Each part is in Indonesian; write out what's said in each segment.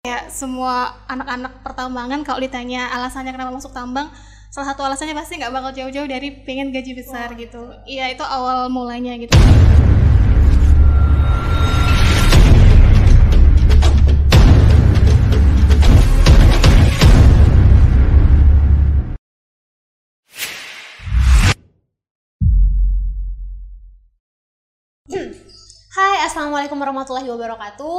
kayak semua anak-anak pertambangan kalau ditanya alasannya kenapa masuk tambang salah satu alasannya pasti nggak bakal jauh-jauh dari pengen gaji besar gitu. Iya itu awal mulanya gitu Assalamualaikum warahmatullahi wabarakatuh.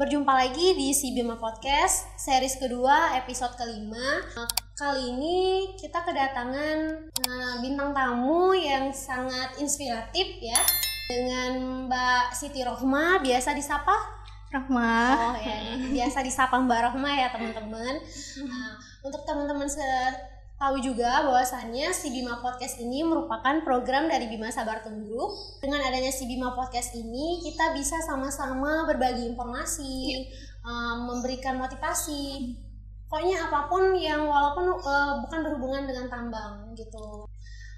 Berjumpa lagi di Si Bima Podcast Series kedua, episode kelima. Kali ini kita kedatangan eh, bintang tamu yang sangat inspiratif ya. Dengan Mbak Siti Rohma, biasa disapa? Rahma Oh ya, biasa disapa Mbak Rohma ya teman-teman. Nah, Untuk teman-teman se- tahu juga bahwasannya si Bima Podcast ini merupakan program dari Bima Sabar Group. Dengan adanya si Bima Podcast ini, kita bisa sama-sama berbagi informasi, um, memberikan motivasi. Pokoknya apa pun yang walaupun uh, bukan berhubungan dengan tambang gitu.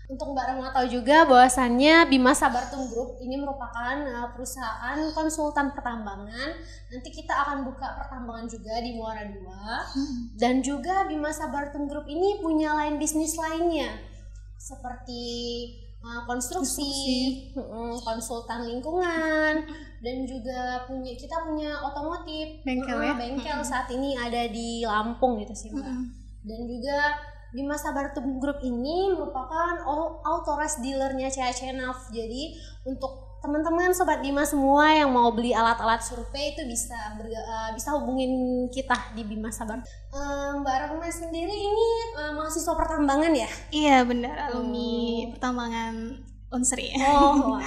Untuk Mbak Rahma tahu juga bahwasannya Bima Sabartum Group ini merupakan uh, perusahaan konsultan pertambangan. Nanti kita akan buka pertambangan juga di Muara Dua. Dan juga Bima Sabartum Group ini punya lain bisnis lainnya seperti uh, konstruksi, mm, konsultan lingkungan, dan juga punya kita punya otomotif, Bengkel ya? bengkel saat ini ada di Lampung gitu sih mbak. Dan juga Bima Sabartum Group ini merupakan au- authorized dealernya CAC Nav. Jadi untuk teman-teman sobat Bima semua yang mau beli alat-alat survei itu bisa berga- eh, bisa hubungin kita di Bima Sabar. Eh, Mbak Rahma sendiri ini eh, mahasiswa pertambangan ya? iya benar alumni Oh. pertambangan Unsri Oh, wah,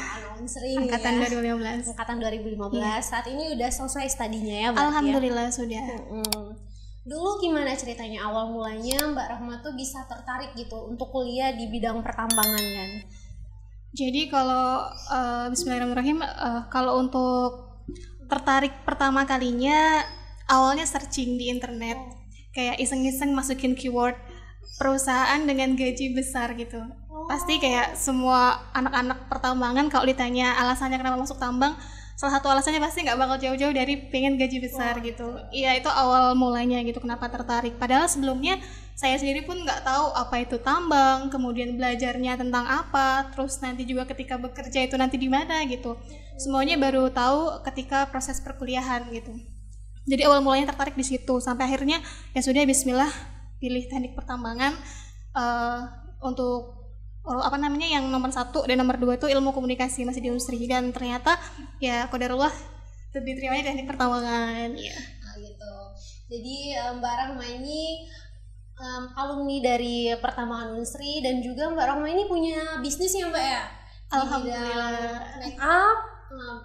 sering angkatan ya. 2015 Angkatan 2015. Saat ini udah selesai studinya ya, berarti ya? Alhamdulillah sudah Mm. Dulu gimana ceritanya awal mulanya Mbak Rahma tuh bisa tertarik gitu untuk kuliah di bidang pertambangan kan? Jadi kalau eh, Bismillahirrahmanirrahim eh, kalau untuk tertarik pertama kalinya awalnya searching di internet kayak iseng-iseng masukin keyword perusahaan dengan gaji besar gitu. Pasti kayak semua anak-anak pertambangan kalau ditanya alasannya kenapa masuk tambang salah satu alasannya pasti nggak bakal jauh-jauh dari pengen gaji besar gitu. Iya itu awal mulanya gitu kenapa tertarik. Padahal sebelumnya saya sendiri pun nggak tahu apa itu tambang, kemudian belajarnya tentang apa, terus nanti juga ketika bekerja itu nanti di mana gitu. Semuanya baru tahu ketika proses perkuliahan gitu. Jadi awal mulanya tertarik di situ sampai akhirnya ya sudah Bismillah pilih teknik pertambangan eh, untuk oh, apa namanya yang nomor satu dan nomor dua itu ilmu komunikasi masih di Unsri dan ternyata ya kodarullah lebih terimanya teknik pertambangan ya. Nah, gitu. Jadi eh, Mbak Rahma ini em, alumni dari pertambangan Unsri dan juga Mbak Rahma ini punya bisnis ya Mbak ya? Alhamdulillah. make up. Em,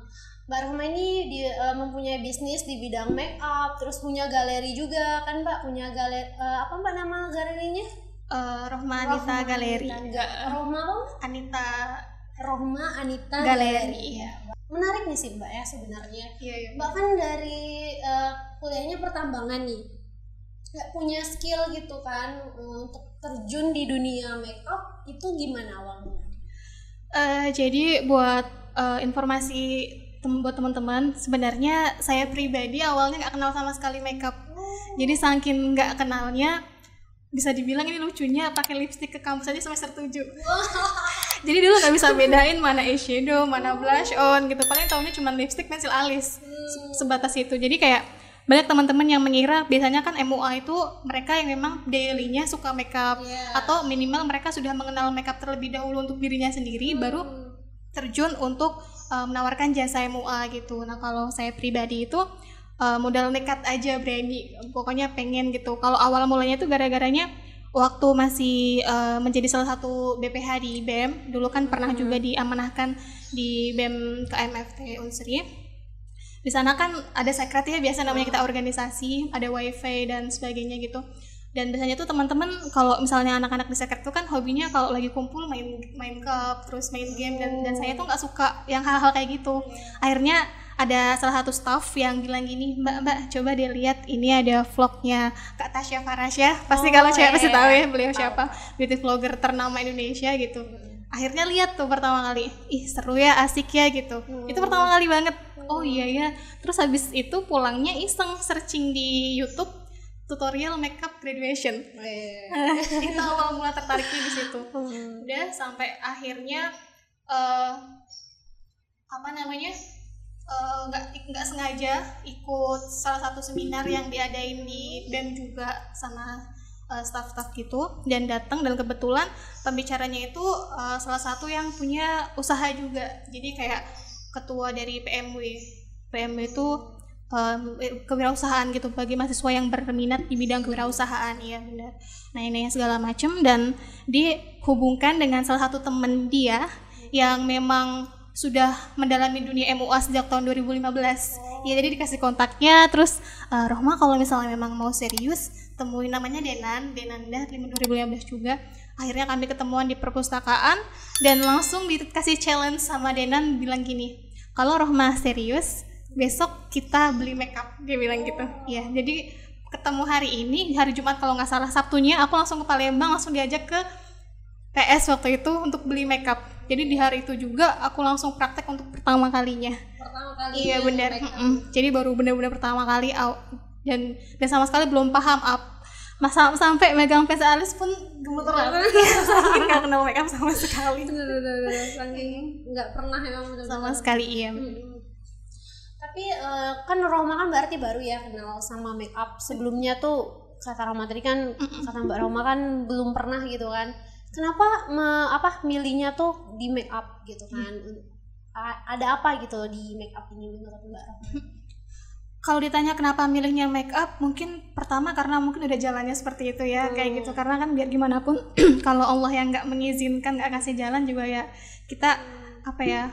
Mbak Rahma ini di, eh, mempunyai bisnis di bidang make up, terus punya galeri juga kan Mbak punya galeri apa Mbak nama galerinya? Eh, Rohma Anita Rohma Galeri. Anita. Rohma? Anita Rohma Anita Galeri. Ya. Menarik nih sih Mbak ya sebenarnya. Iya, iya. Mbak kan dari eh, kuliahnya pertambangan nih, nggak punya skill gitu kan untuk terjun di dunia makeup itu gimana awalnya? Eh, jadi buat eh, informasi tem- buat teman-teman, sebenarnya saya pribadi awalnya nggak kenal sama sekali makeup. Jadi saking nggak kenalnya, bisa dibilang ini lucunya pakai lipstick ke kampus aja semester 7 Jadi dulu nggak bisa bedain mana eyeshadow, mana blush on gitu. Paling tahunya cuma lipstick, pensil alis, Se- sebatas itu. Jadi kayak banyak teman-teman yang mengira biasanya kan MUA itu mereka yang memang dailynya suka makeup Iya. atau minimal mereka sudah mengenal makeup terlebih dahulu untuk dirinya sendiri baru terjun untuk uh, menawarkan jasa MUA gitu. Nah kalau saya pribadi itu uh, modal nekat aja berani, pokoknya pengen gitu. Kalau awal mulanya itu gara-garanya waktu masih uh, menjadi salah satu BPH di BEM, dulu kan pernah juga diamanahkan di BEM KMFT Unsri. Di sana kan ada sekret ya biasa namanya kita organisasi, ada wifi dan sebagainya gitu. Dan biasanya tuh teman-teman kalau misalnya anak-anak di sekret tuh kan hobinya kalau lagi kumpul main main cup terus main game. Dan dan saya tuh nggak suka yang hal-hal kayak gitu. Akhirnya ada salah satu staff yang bilang gini mbak mbak coba deh lihat ini ada vlognya kak Tasya Farasya pasti Oh, kalau cewek iya, pasti iya. tahu ya beliau Tahu, siapa. Beauty vlogger ternama Indonesia gitu. Akhirnya lihat tuh pertama kali ih seru ya asik ya gitu. Itu pertama kali banget. Oh iya ya terus habis itu pulangnya iseng searching di YouTube tutorial makeup graduation. Itu awal mula tertariknya di situ. Udah sampai akhirnya eh apa namanya eh, nggak nggak sengaja ikut salah satu seminar yang diadain di BEM juga sama eh, staff-staff gitu dan datang dan kebetulan pembicaranya itu eh, salah satu yang punya usaha juga. Jadi kayak ketua dari PMW PMW itu eh, kewirausahaan gitu bagi mahasiswa yang berminat di bidang kewirausahaan iya benar nah ini segala macam dan dihubungkan dengan salah satu temen dia yang memang sudah mendalami dunia MUA sejak tahun 2015 ya jadi dikasih kontaknya terus eh, Rohma kalau misalnya memang mau serius temuin namanya Denan Denanda 2015 juga. Akhirnya kami ketemuan di perpustakaan dan langsung dikasih challenge sama Denan bilang gini kalau Rohma serius besok kita beli makeup dia bilang gitu. Ya jadi ketemu hari ini hari Jumat kalau nggak salah Sabtunya aku langsung ke Palembang langsung diajak ke PS waktu itu untuk beli makeup. Jadi di hari itu juga aku langsung praktek untuk pertama kalinya. Pertama kali iya benar Mm-mm. jadi baru benar-benar pertama kali dan dan sama sekali belum paham up. Masa sampai megang face alis pun gemeteran. Iya, saking nggak kenal makeup sama sekali. Saking nggak pernah emang sama sekali iya. Mm. tapi eh, kan Roma kan berarti baru ya kenal sama make up sebelumnya tuh kata Roma tadi kan kata Mbak Roma kan belum pernah gitu kan kenapa me- apa milihnya tuh di make up gitu kan? A- ada apa gitu di make up ini menurut Mbak Roma kalau ditanya kenapa milihnya make up mungkin pertama karena mungkin udah jalannya seperti itu ya kayak gitu. Karena kan biar gimana pun kalau Allah yang nggak mengizinkan nggak kasih jalan juga ya kita apa ya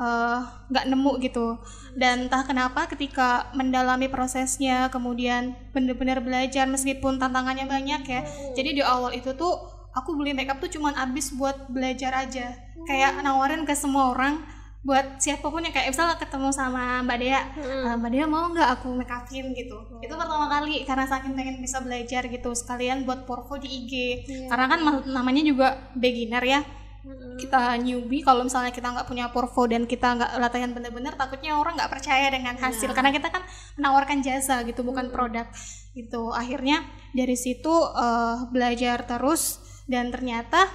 eh, nggak nemu gitu. Dan entah kenapa ketika mendalami prosesnya kemudian bener-bener belajar meskipun tantangannya banyak ya jadi di awal itu tuh aku beli makeup tuh cuman abis buat belajar aja. Kayak nawarin ke semua orang buat siapa pun yang kayak misalnya ketemu sama Mbak Dea "Eh, Mbak Dea mau nggak aku make upin gitu itu pertama kali karena saking pengen bisa belajar gitu sekalian buat portfolio di IG karena kan ma- namanya juga beginner ya. Kita newbie kalau misalnya kita nggak punya portfolio dan kita nggak latihan bener-bener takutnya orang nggak percaya dengan hasil. Karena kita kan menawarkan jasa gitu bukan produk gitu. Akhirnya dari situ eh, belajar terus dan ternyata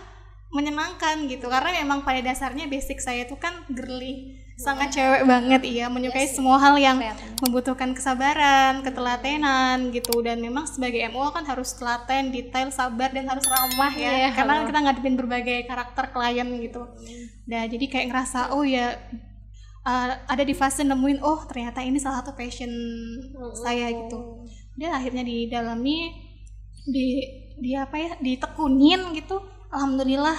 menyenangkan gitu. Karena memang pada dasarnya basic saya itu kan girly sangat cewek banget iya. Menyukai semua hal yang membutuhkan kesabaran, ketelatenan gitu. Dan memang sebagai MO kan harus telaten, detail, sabar dan harus ramah ya. Iya, karena kita ngadepin berbagai karakter klien gitu. Nah jadi kayak ngerasa oh ya uh, ada di fase nemuin oh ternyata ini salah satu passion saya gitu. Dia akhirnya didalami di di apa ya ditekunin gitu. Alhamdulillah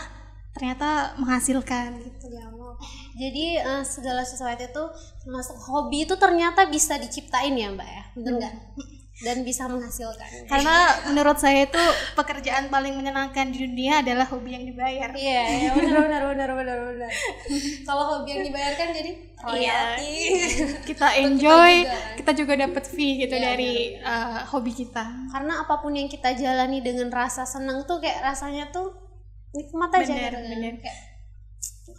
ternyata menghasilkan gitu. Ya Allah. Jadi eh, segala sesuatu itu termasuk hobi itu ternyata bisa diciptain ya Mbak ya, bener nggak? Dan bisa menghasilkan. Karena menurut saya itu pekerjaan paling menyenangkan di dunia adalah hobi yang dibayar. Iya, ya benar benar benar benar benar. Kalau hobi yang dibayarkan jadi royalti. Kita enjoy, juga kan. kita juga dapat fee gitu Iya, dari uh, hobi kita. Karena apa pun yang kita jalani dengan rasa senang tuh kayak rasanya tuh nikmat aja Bener, gitu kan. bener. Kayak,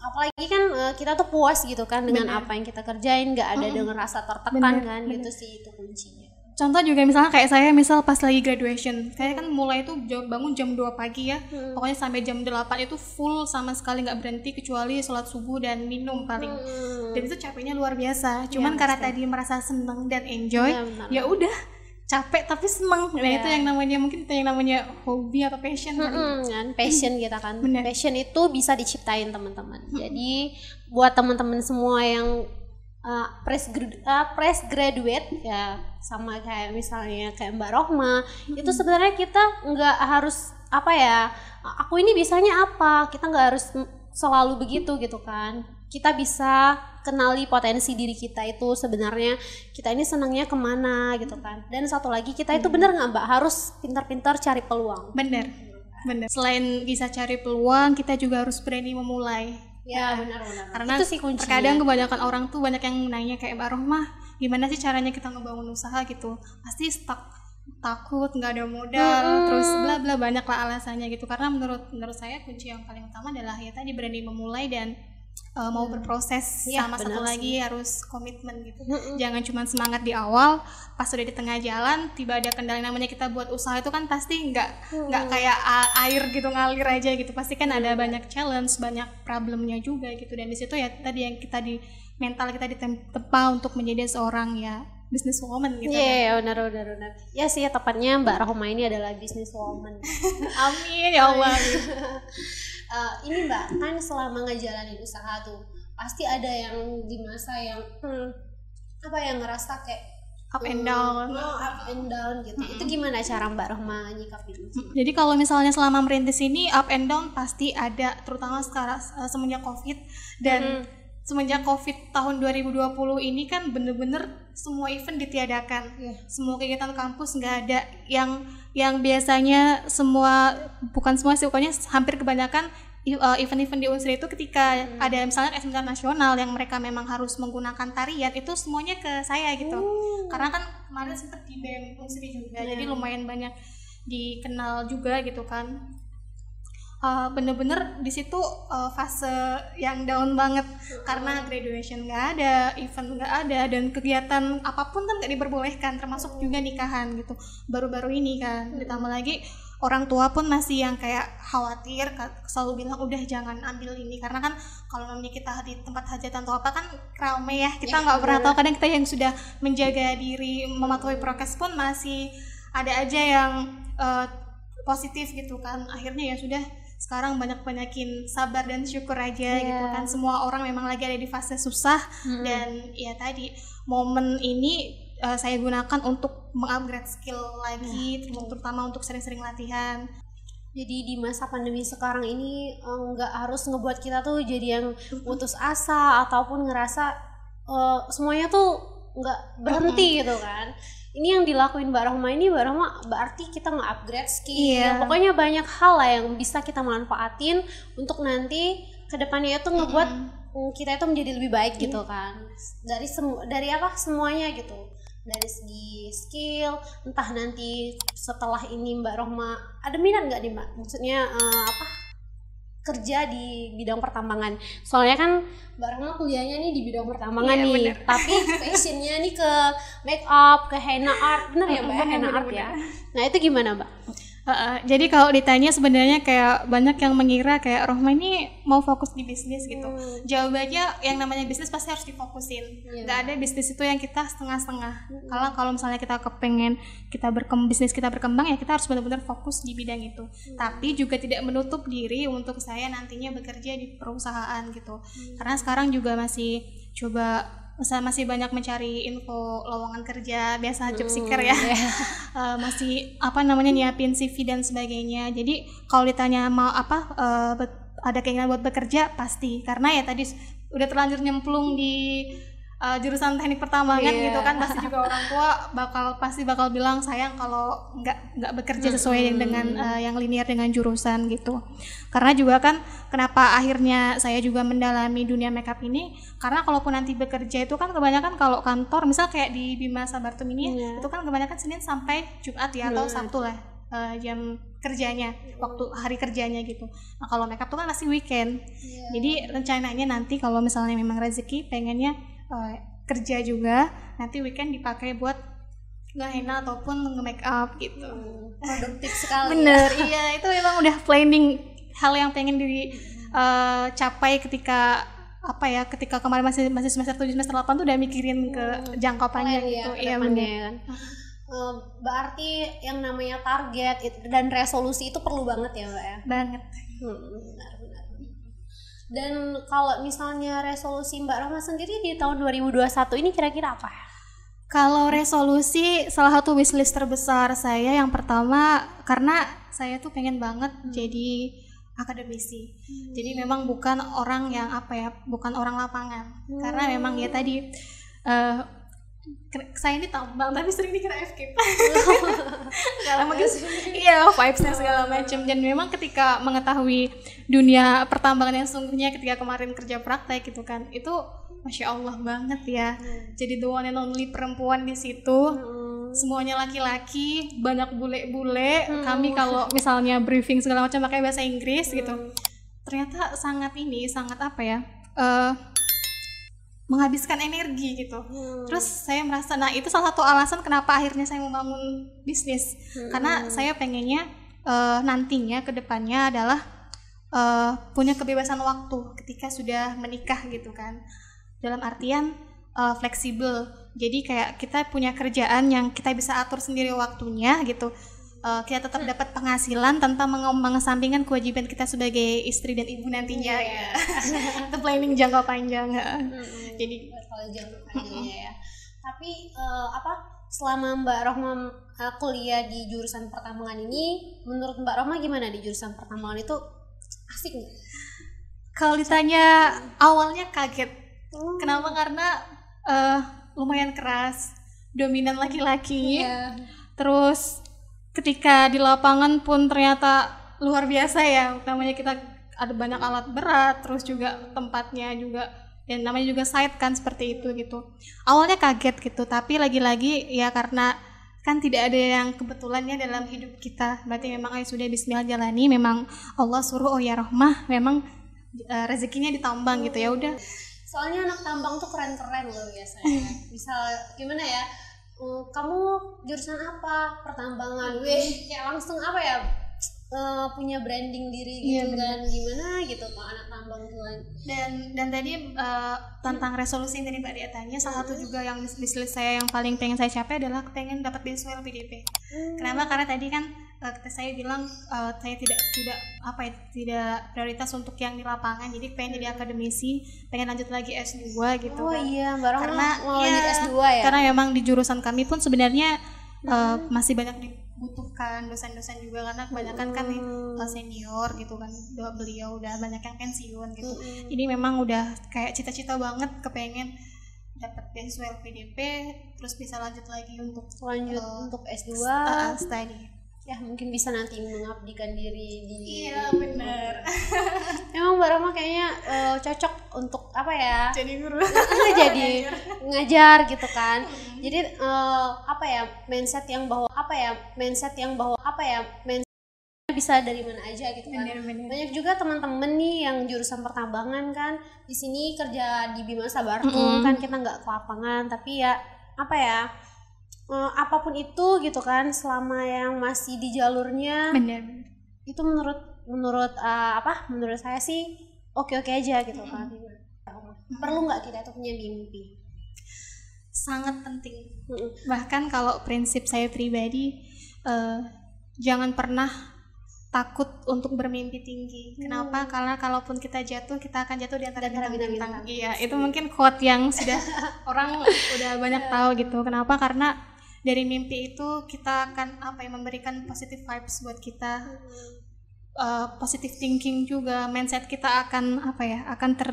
apalagi kan eh, kita tuh puas gitu kan dengan apa yang kita kerjain, nggak ada dengan rasa tertekan Bener, kan, gitu sih itu kuncinya. Contoh juga misalnya kayak saya misal pas lagi graduation, saya kan mulai itu bangun jam 2 pagi ya. Hmm. Pokoknya sampai jam 8 itu full sama sekali nggak berhenti kecuali sholat subuh dan minum paling. Hmm. Dan itu capeknya luar biasa. Cuman karena tadi merasa seneng dan enjoy, Iya, ya udah capek tapi seneng. Nah, itu yang namanya mungkin itu yang namanya hobi atau passion kali. Mm-mm, kan passion kita kan Bener. passion itu bisa diciptain teman-teman jadi buat teman-teman semua yang uh, grad- uh, fresh graduate ya sama kayak misalnya kayak Mbak Rohma itu sebenarnya kita nggak harus apa ya aku ini bisanya apa? Kita nggak harus selalu begitu gitu kan. Kita bisa kenali potensi diri kita itu sebenarnya kita ini senangnya ke mana gitu kan. Dan satu lagi kita itu bener nggak mbak? Harus pintar-pintar cari peluang. Bener, bener. Selain bisa cari peluang, kita juga harus berani memulai. Ya benar-benar. Karena itu sih kuncinya. terkadang kebanyakan orang tuh banyak yang nanya kayak Mbak Rohmah, gimana sih caranya kita ngebangun usaha gitu? Pasti stuck takut nggak ada modal terus bla bla banyak lah alasannya gitu karena menurut menurut saya kunci yang paling utama adalah ya tadi berani memulai dan uh, mau berproses Iya, sama satu lagi harus komitmen gitu. Mm-mm. jangan cuma semangat di awal pas udah di tengah jalan tiba ada kendala namanya kita buat usaha itu kan pasti nggak nggak kayak a- air gitu ngalir aja gitu. Pasti kan ada banyak challenge banyak problemnya juga gitu. Dan di situ ya tadi yang kita di mental kita ditempa untuk menjadi seorang ya business woman gitu Iya, iya, benar benar benar. Ya sih, tepatnya Mbak Rahma ini adalah business woman. amin ya Allah Eh, ini Mbak, kan selama ngejalanin usaha tuh pasti ada yang di masa yang hmm, apa yang ngerasa kayak up and down oh, up and down gitu. Itu gimana cara Mbak Rahma nyikapin itu? Jadi kalau misalnya selama merintis ini up and down pasti ada, terutama sekarang eh, semenjak COVID dan semenjak COVID tahun 2020 ini kan bener-bener semua event ditiadakan, Iya. semua kegiatan kampus nggak ada yang yang biasanya semua bukan semua sih pokoknya hampir kebanyakan eh, event-event di Unsri itu ketika ada misalnya seminar nasional yang mereka memang harus menggunakan tarian itu semuanya ke saya gitu. Karena kan kemarin sempet di BEM Unsri juga jadi lumayan banyak dikenal juga gitu kan Eh, bener-bener di situ eh, fase yang down banget. Karena graduation nggak ada, event nggak ada dan kegiatan apa pun kan nggak diperbolehkan termasuk juga nikahan gitu. Baru-baru ini kan. Ditambah lagi orang tua pun masih yang kayak khawatir selalu bilang udah jangan ambil ini. Karena kan kalau namanya kita di tempat hajatan atau apa kan ramai ya. Kita nggak pernah tahu kadang kita yang sudah menjaga diri mematuhi prokes pun masih ada aja yang eh, positif gitu kan. Akhirnya ya sudah sekarang banyak banyakin sabar dan syukur aja Iya. gitu kan. Semua orang memang lagi ada di fase susah dan ya tadi momen ini eh, saya gunakan untuk mengupgrade skill lagi terut- terutama untuk sering-sering latihan. Jadi di masa pandemi sekarang ini eh, nggak harus ngebuat kita tuh jadi yang putus asa ataupun ngerasa eh, semuanya tuh nggak berhenti gitu kan. Ini yang dilakuin Mbak Rahma ini Mbak Rahma berarti kita nge-upgrade skill. Iya. Pokoknya banyak hal lah yang bisa kita manfaatin untuk nanti ke depannya itu ngebuat mm, kita itu menjadi lebih baik gitu kan. Dari semu dari apa semuanya gitu. Dari segi skill, entah nanti setelah ini Mbak Rohma ada minat nggak nih Mbak? Maksudnya eh, apa kerja di bidang pertambangan. Soalnya kan Rohma kuliahnya nih di bidang pertambangan Iya, nih, bener. tapi passionnya nih ke make up, ke henna art, bener ya Mbak? henna bener, art ya. Nah itu gimana Mbak? Heeh, jadi kalau ditanya sebenarnya kayak banyak yang mengira kayak Rohma ini mau fokus di bisnis gitu. Hmm. Jawabannya yang namanya bisnis pasti harus difokusin. Iya. Nggak ada bisnis itu yang kita setengah-setengah. Kalau kalau misalnya kita kepengen kita berkembang bisnis kita berkembang ya kita harus benar-benar fokus di bidang itu. Tapi juga tidak menutup diri untuk saya nantinya bekerja di perusahaan gitu. Karena sekarang juga masih coba masih banyak mencari info lowongan kerja biasa job seeker ya. Eh, masih apa namanya nyiapin CV dan sebagainya. Jadi kalau ditanya mau apa bet- ada keinginan buat bekerja pasti. Karena ya tadi udah terlanjur nyemplung di eh, jurusan teknik pertambangan Iya. gitu kan pasti juga orang tua bakal pasti bakal bilang sayang kalau nggak nggak bekerja sesuai dengan eh, yang linear dengan jurusan gitu. Karena juga kan kenapa akhirnya saya juga mendalami dunia makeup ini? Karena kalaupun nanti bekerja itu kan kebanyakan kalau kantor misal kayak di Bima Sabartum ini Iya. itu kan kebanyakan Senin sampai Jumat ya atau Sabtu lah eh, jam kerjanya waktu hari kerjanya gitu. Nah kalau makeup tuh kan masih weekend. Jadi rencananya nanti kalau misalnya memang rezeki pengennya eh, kerja juga nanti weekend dipakai buat ngehenna ataupun nge-make up gitu Produktif sekali. bener iya itu memang udah planning hal yang pengen dicapai ketika apa ya ketika kemarin masih masih semester 7 semester 8 tuh udah mikirin ke jangka panjang Plan ya, gitu iya. Eh, berarti yang namanya target dan resolusi itu perlu banget ya Mbak ya. banget Hmm, benar. Dan kalau misalnya resolusi Mbak Roma sendiri di tahun 2021 ini kira-kira apa? Kalau resolusi salah satu wishlist terbesar saya yang pertama karena saya tuh pengen banget jadi akademisi. Jadi memang bukan orang yang apa ya, bukan orang lapangan. Karena memang ya tadi ke- saya ini tambang tapi sering dikira FK. segala macam iya vibesnya segala macam dan memang ketika mengetahui dunia pertambangan yang sungguhnya ketika kemarin kerja praktek gitu kan itu masya allah banget ya. Jadi the one and only perempuan di situ. Semuanya laki-laki banyak bule-bule. Kami kalau misalnya briefing segala macam pakai bahasa Inggris gitu. Ternyata sangat ini sangat apa ya uh, menghabiskan energi gitu. Hmm. Terus saya merasa, nah itu salah satu alasan kenapa akhirnya saya membangun bisnis. Hmm. Karena saya pengennya uh, nantinya ke depannya adalah uh, punya kebebasan waktu ketika sudah menikah gitu kan. Dalam artian uh, fleksibel. Jadi kayak kita punya kerjaan yang kita bisa atur sendiri waktunya gitu. Uh, kita tetap dapat penghasilan tanpa menge- mengesampingkan kewajiban kita sebagai istri dan ibu nantinya ya. Itu planning jangka panjang. Hmm. Jadi kalau jangka panjangnya ya. Tapi eh, apa selama Mbak Rohma eh, kuliah di jurusan pertambangan ini, menurut Mbak Rohma gimana di jurusan pertambangan itu asik nggak? kalau ditanya awalnya kaget. Hmm. Kenapa? Karena eh, lumayan keras, dominan laki-laki. Iya. Terus ketika di lapangan pun ternyata luar biasa ya. Namanya kita ada banyak alat berat, terus juga tempatnya juga dan namanya juga site kan seperti itu gitu. Awalnya kaget gitu, tapi lagi-lagi ya karena kan tidak ada yang kebetulannya dalam hidup kita. Berarti memang ayo sudah bismillah jalani, memang Allah suruh oh ya rahmah, memang eh, rezekinya ditambang gitu ya udah. Soalnya anak tambang tuh keren-keren loh biasanya. Misal gimana ya? "Hmm, kamu jurusan apa? Pertambangan. Wih, kayak langsung apa ya? eh, punya branding diri Iya, gitu kan gimana gitu kok anak tambang tuh kan. dan dan tadi uh, tentang resolusi yang tadi mbak dia tanya salah satu juga yang bis- bisnis saya yang paling pengen saya capai adalah pengen dapat beasiswa LPDP kenapa karena tadi kan uh, saya bilang uh, saya tidak tidak apa ya tidak prioritas untuk yang di lapangan. Jadi pengen jadi akademisi pengen lanjut lagi S2 gitu. Oh kan iya, Rohma Karena, mau lanjut ya, S2 ya? karena memang di jurusan kami pun sebenarnya uh, masih banyak dibutuhkan dosen-dosen juga karena kebanyakan kan nih, uh, senior gitu kan beliau udah banyak yang pensiun gitu. Mm-mm. jadi memang udah kayak cita-cita banget kepengen dapat beasiswa LPDP terus bisa lanjut lagi untuk lanjut uh, untuk S2 uh, study ya mungkin bisa nanti mengabdikan diri di iya benar Emang Mbak Rama kayaknya eh, cocok untuk apa ya? jadi guru jadi ngajar gitu kan. Jadi eh, apa ya mindset yang bahwa apa ya mindset yang bahwa apa ya mindset bisa dari mana aja gitu kan. benar-benar Banyak juga teman-teman nih yang jurusan pertambangan kan di sini kerja di Bima Sabartum Mm-mm. kan kita nggak ke lapangan tapi ya apa ya eh, apa pun itu gitu kan selama yang masih di jalurnya benar itu menurut menurut uh, apa menurut saya sih oke oke aja gitu kan perlu nggak kita tuh punya mimpi sangat penting bahkan kalau prinsip saya pribadi eh, jangan pernah takut untuk bermimpi tinggi. Kenapa? Karena kalaupun kita jatuh, kita akan jatuh di antara bintang-bintang. bintang-bintang. Iya, itu mungkin quote yang sudah orang udah banyak tahu gitu. Kenapa? Karena dari mimpi itu kita akan apa ya memberikan positive vibes buat kita. Eh, positive thinking juga, mindset kita akan apa ya? akan ter,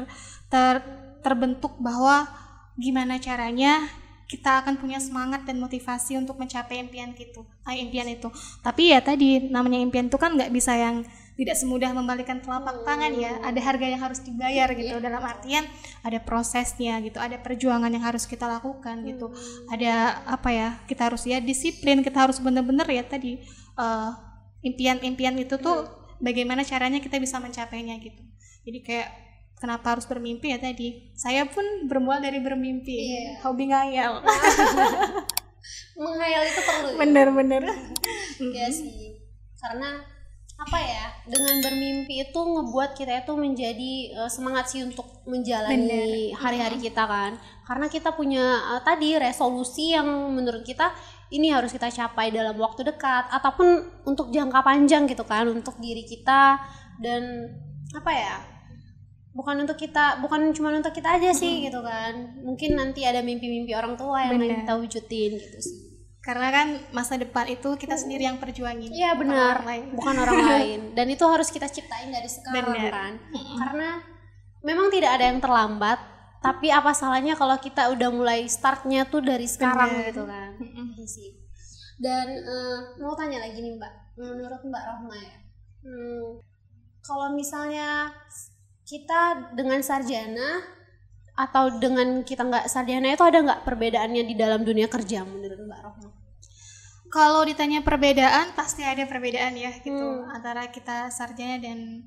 ter terbentuk bahwa gimana caranya kita akan punya semangat dan motivasi untuk mencapai impian gitu, ah, impian itu. Tapi ya tadi namanya impian itu kan nggak bisa yang tidak semudah membalikan telapak tangan ya. Ada harga yang harus dibayar gitu. Dalam artian ada prosesnya gitu, ada perjuangan yang harus kita lakukan gitu. Ada apa ya? Kita harus ya disiplin. Kita harus benar-benar ya tadi eh, impian-impian itu tuh bagaimana caranya kita bisa mencapainya gitu. Jadi kayak kenapa harus bermimpi ya tadi? Saya pun bermula dari bermimpi, Iya. hobi ngayal. menghayal itu perlu ya? Bener-bener. Iya sih karena apa ya? Dengan bermimpi itu ngebuat kita itu menjadi eh, semangat sih untuk menjalani hari-hari kita kan. Karena kita punya eh, tadi resolusi yang menurut kita ini harus kita capai dalam waktu dekat ataupun untuk jangka panjang gitu kan untuk diri kita. Dan apa ya? Bukan untuk kita bukan cuma untuk kita aja sih gitu kan. Mungkin nanti ada mimpi-mimpi orang tua yang Bener. kita wujudin gitu sih Karena kan masa depan itu kita sendiri yang perjuangin. Iya benar, orang lain. bukan orang lain. Dan itu harus kita ciptain dari sekarang Benar. kan. Karena memang tidak ada yang terlambat, tapi apa salahnya kalau kita udah mulai startnya tuh dari sekarang Benar. gitu kan. Sih. Dan eh, mau tanya lagi nih Mbak, menurut Mbak Rohma ya, hmm, kalau misalnya kita dengan sarjana atau dengan kita nggak sarjana itu ada nggak perbedaannya di dalam dunia kerja menurut Mbak Rohma? Kalau ditanya perbedaan pasti ada perbedaan ya gitu Hmm. antara kita sarjana dan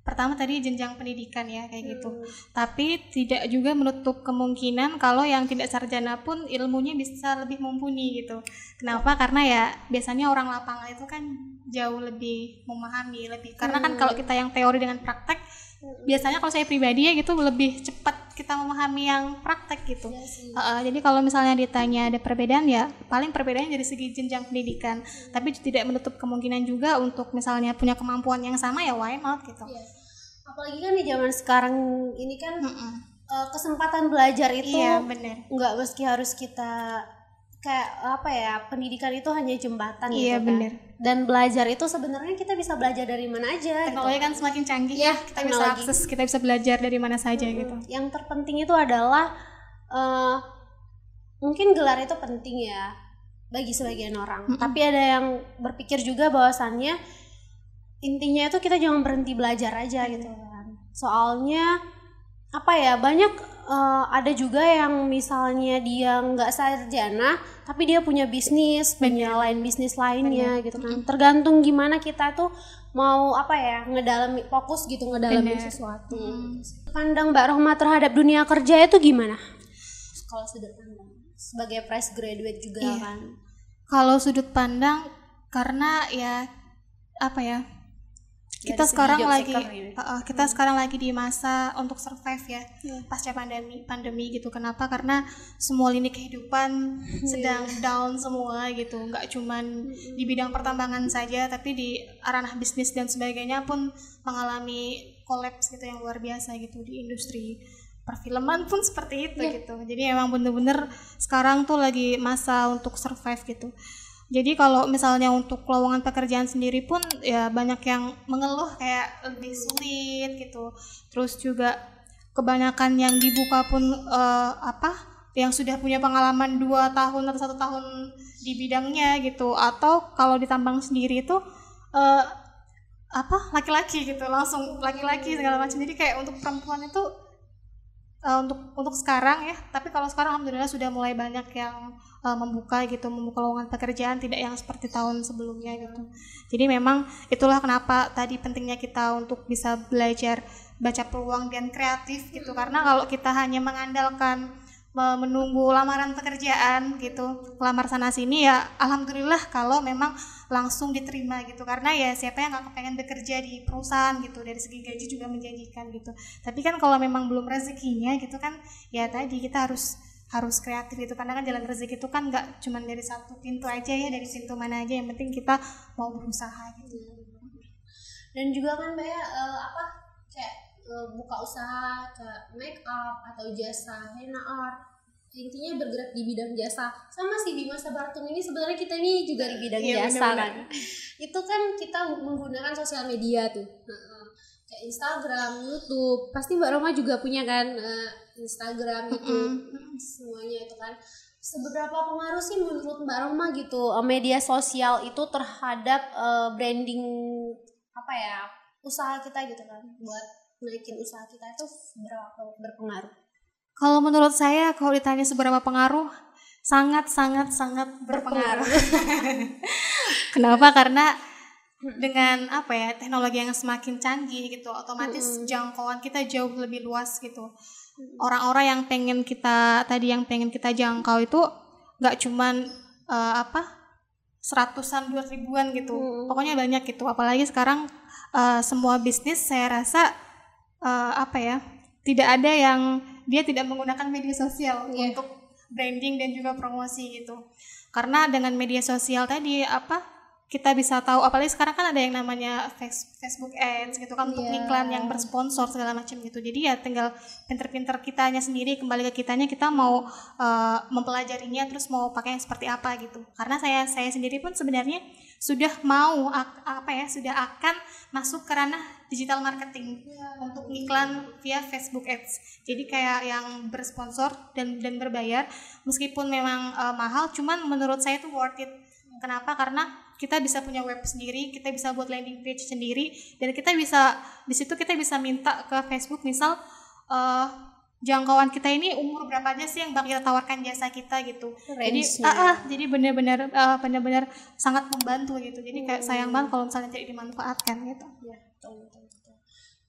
pertama tadi jenjang pendidikan ya kayak gitu. Hmm. Tapi tidak juga menutup kemungkinan kalau yang tidak sarjana pun ilmunya bisa lebih mumpuni gitu. Kenapa? Karena ya biasanya orang lapangan itu kan jauh lebih memahami lebih. Karena kan Hmm. kalau kita yang teori dengan praktek biasanya kalau saya pribadi ya gitu lebih cepat kita memahami yang praktek gitu. Iya sih. Uh, jadi kalau misalnya ditanya ada perbedaan ya paling perbedaannya dari segi jenjang pendidikan tapi tidak menutup kemungkinan juga untuk misalnya punya kemampuan yang sama ya why not gitu Iya. Apalagi kan di zaman sekarang ini kan Mm-mm. eh, kesempatan belajar itu iya benar nggak meski harus kita kayak apa ya pendidikan itu hanya jembatan Iya, gitu kan. bener. dan belajar itu sebenarnya kita bisa belajar dari mana aja gitu. teknologi kan semakin canggih Iya, kita bisa teknologi. akses kita bisa belajar dari mana saja gitu yang terpenting itu adalah eh, mungkin gelar itu penting ya bagi sebagian orang Mm-mm. tapi ada yang berpikir juga bahwasannya intinya itu kita jangan berhenti belajar aja gitu kan soalnya apa ya banyak eh, ada juga yang misalnya dia nggak sarjana tapi dia punya bisnis punya lain bisnis lainnya gitu kan. Tergantung gimana kita tuh mau apa ya ngedalami fokus gitu ngedalamin Bener. sesuatu. Mm. pandang Mbak Rohma terhadap dunia kerja itu gimana? Kalau sudut pandang sebagai fresh graduate juga Iya. kan. Kalau sudut pandang karena ya apa ya kita Dari sekarang lagi uh, uh, kita sekarang lagi di masa untuk survive ya Iya. pasca pandemi pandemi gitu. Kenapa? Karena semua lini kehidupan sedang down semua gitu. Nggak cuman di bidang pertambangan saja tapi di ranah bisnis dan sebagainya pun mengalami kolaps gitu yang luar biasa gitu di industri perfilman pun seperti itu gitu. Jadi emang bener-bener sekarang tuh lagi masa untuk survive gitu jadi kalau misalnya untuk lowongan pekerjaan sendiri pun ya banyak yang mengeluh kayak lebih sulit gitu. Terus juga kebanyakan yang dibuka pun eh, apa yang sudah punya pengalaman dua tahun atau satu tahun di bidangnya gitu atau kalau ditambang sendiri itu eh, apa laki-laki gitu langsung laki-laki segala macam jadi kayak untuk perempuan itu eh, untuk untuk sekarang ya. Tapi kalau sekarang alhamdulillah sudah mulai banyak yang eh, membuka gitu membuka lowongan pekerjaan tidak yang seperti tahun sebelumnya gitu. Jadi memang itulah kenapa tadi pentingnya kita untuk bisa belajar baca peluang dan kreatif gitu. Karena kalau kita hanya mengandalkan me- menunggu lamaran pekerjaan gitu lamar sana sini ya alhamdulillah kalau memang langsung diterima gitu. Karena ya siapa yang nggak kepengen bekerja di perusahaan gitu dari segi gaji juga menjanjikan gitu. Tapi kan kalau memang belum rezekinya gitu kan ya tadi kita harus harus kreatif gitu. Karena kan jalan rezeki itu kan nggak cuma dari satu pintu aja ya dari pintu mana aja. Yang penting kita mau berusaha gitu. Dan juga kan Mbak ya eh, apa kayak eh, buka usaha kayak make up atau jasa henna art intinya bergerak di bidang jasa. Sama sih Bima Sabartum ini sebenarnya kita ini juga di bidang Iya, jasa benar-benar. kan? Itu kan kita menggunakan sosial media tuh. Heeh. kayak Instagram, YouTube. Pasti Mbak Roma juga punya kan eh, Instagram, YouTube semuanya itu kan. Seberapa pengaruh sih menurut Mbak Roma gitu eh, media sosial itu terhadap eh, branding apa ya usaha kita gitu kan? Buat naikin usaha kita itu berapa berpengaruh Kalau menurut saya kalau ditanya seberapa pengaruh sangat sangat sangat berpengaruh. Kenapa? Karena dengan apa ya teknologi yang semakin canggih gitu, otomatis jangkauan kita jauh lebih luas gitu. Orang-orang yang pengen kita tadi yang pengen kita jangkau itu nggak cuman eh, apa seratusan dua ribuan gitu, pokoknya banyak gitu. Apalagi sekarang eh, semua bisnis saya rasa eh, apa ya tidak ada yang dia tidak menggunakan media sosial Iya. untuk branding dan juga promosi gitu karena dengan media sosial tadi apa kita bisa tahu apalagi sekarang kan ada yang namanya face- Facebook Ads gitu kan untuk Iya. iklan yang bersponsor segala macam gitu jadi ya tinggal pinter-pinter kitanya sendiri kembali ke kitanya kita mau eh, mempelajarinya terus mau pakai yang seperti apa gitu karena saya saya sendiri pun sebenarnya sudah mau apa ya sudah akan masuk ke ranah digital marketing untuk iklan via Facebook Ads. Jadi kayak yang bersponsor dan dan berbayar meskipun memang eh, mahal cuman menurut saya itu worth it. Kenapa? Karena kita bisa punya web sendiri, kita bisa buat landing page sendiri dan kita bisa di situ kita bisa minta ke Facebook misal eh, jangkauan kita ini umur berapa aja sih yang bakal kita tawarkan jasa kita gitu. Jadi ah, ah, jadi benar-benar eh, benar-benar sangat membantu gitu. Jadi kayak sayang banget kalau misalnya tidak dimanfaatkan gitu. ya betul betul betul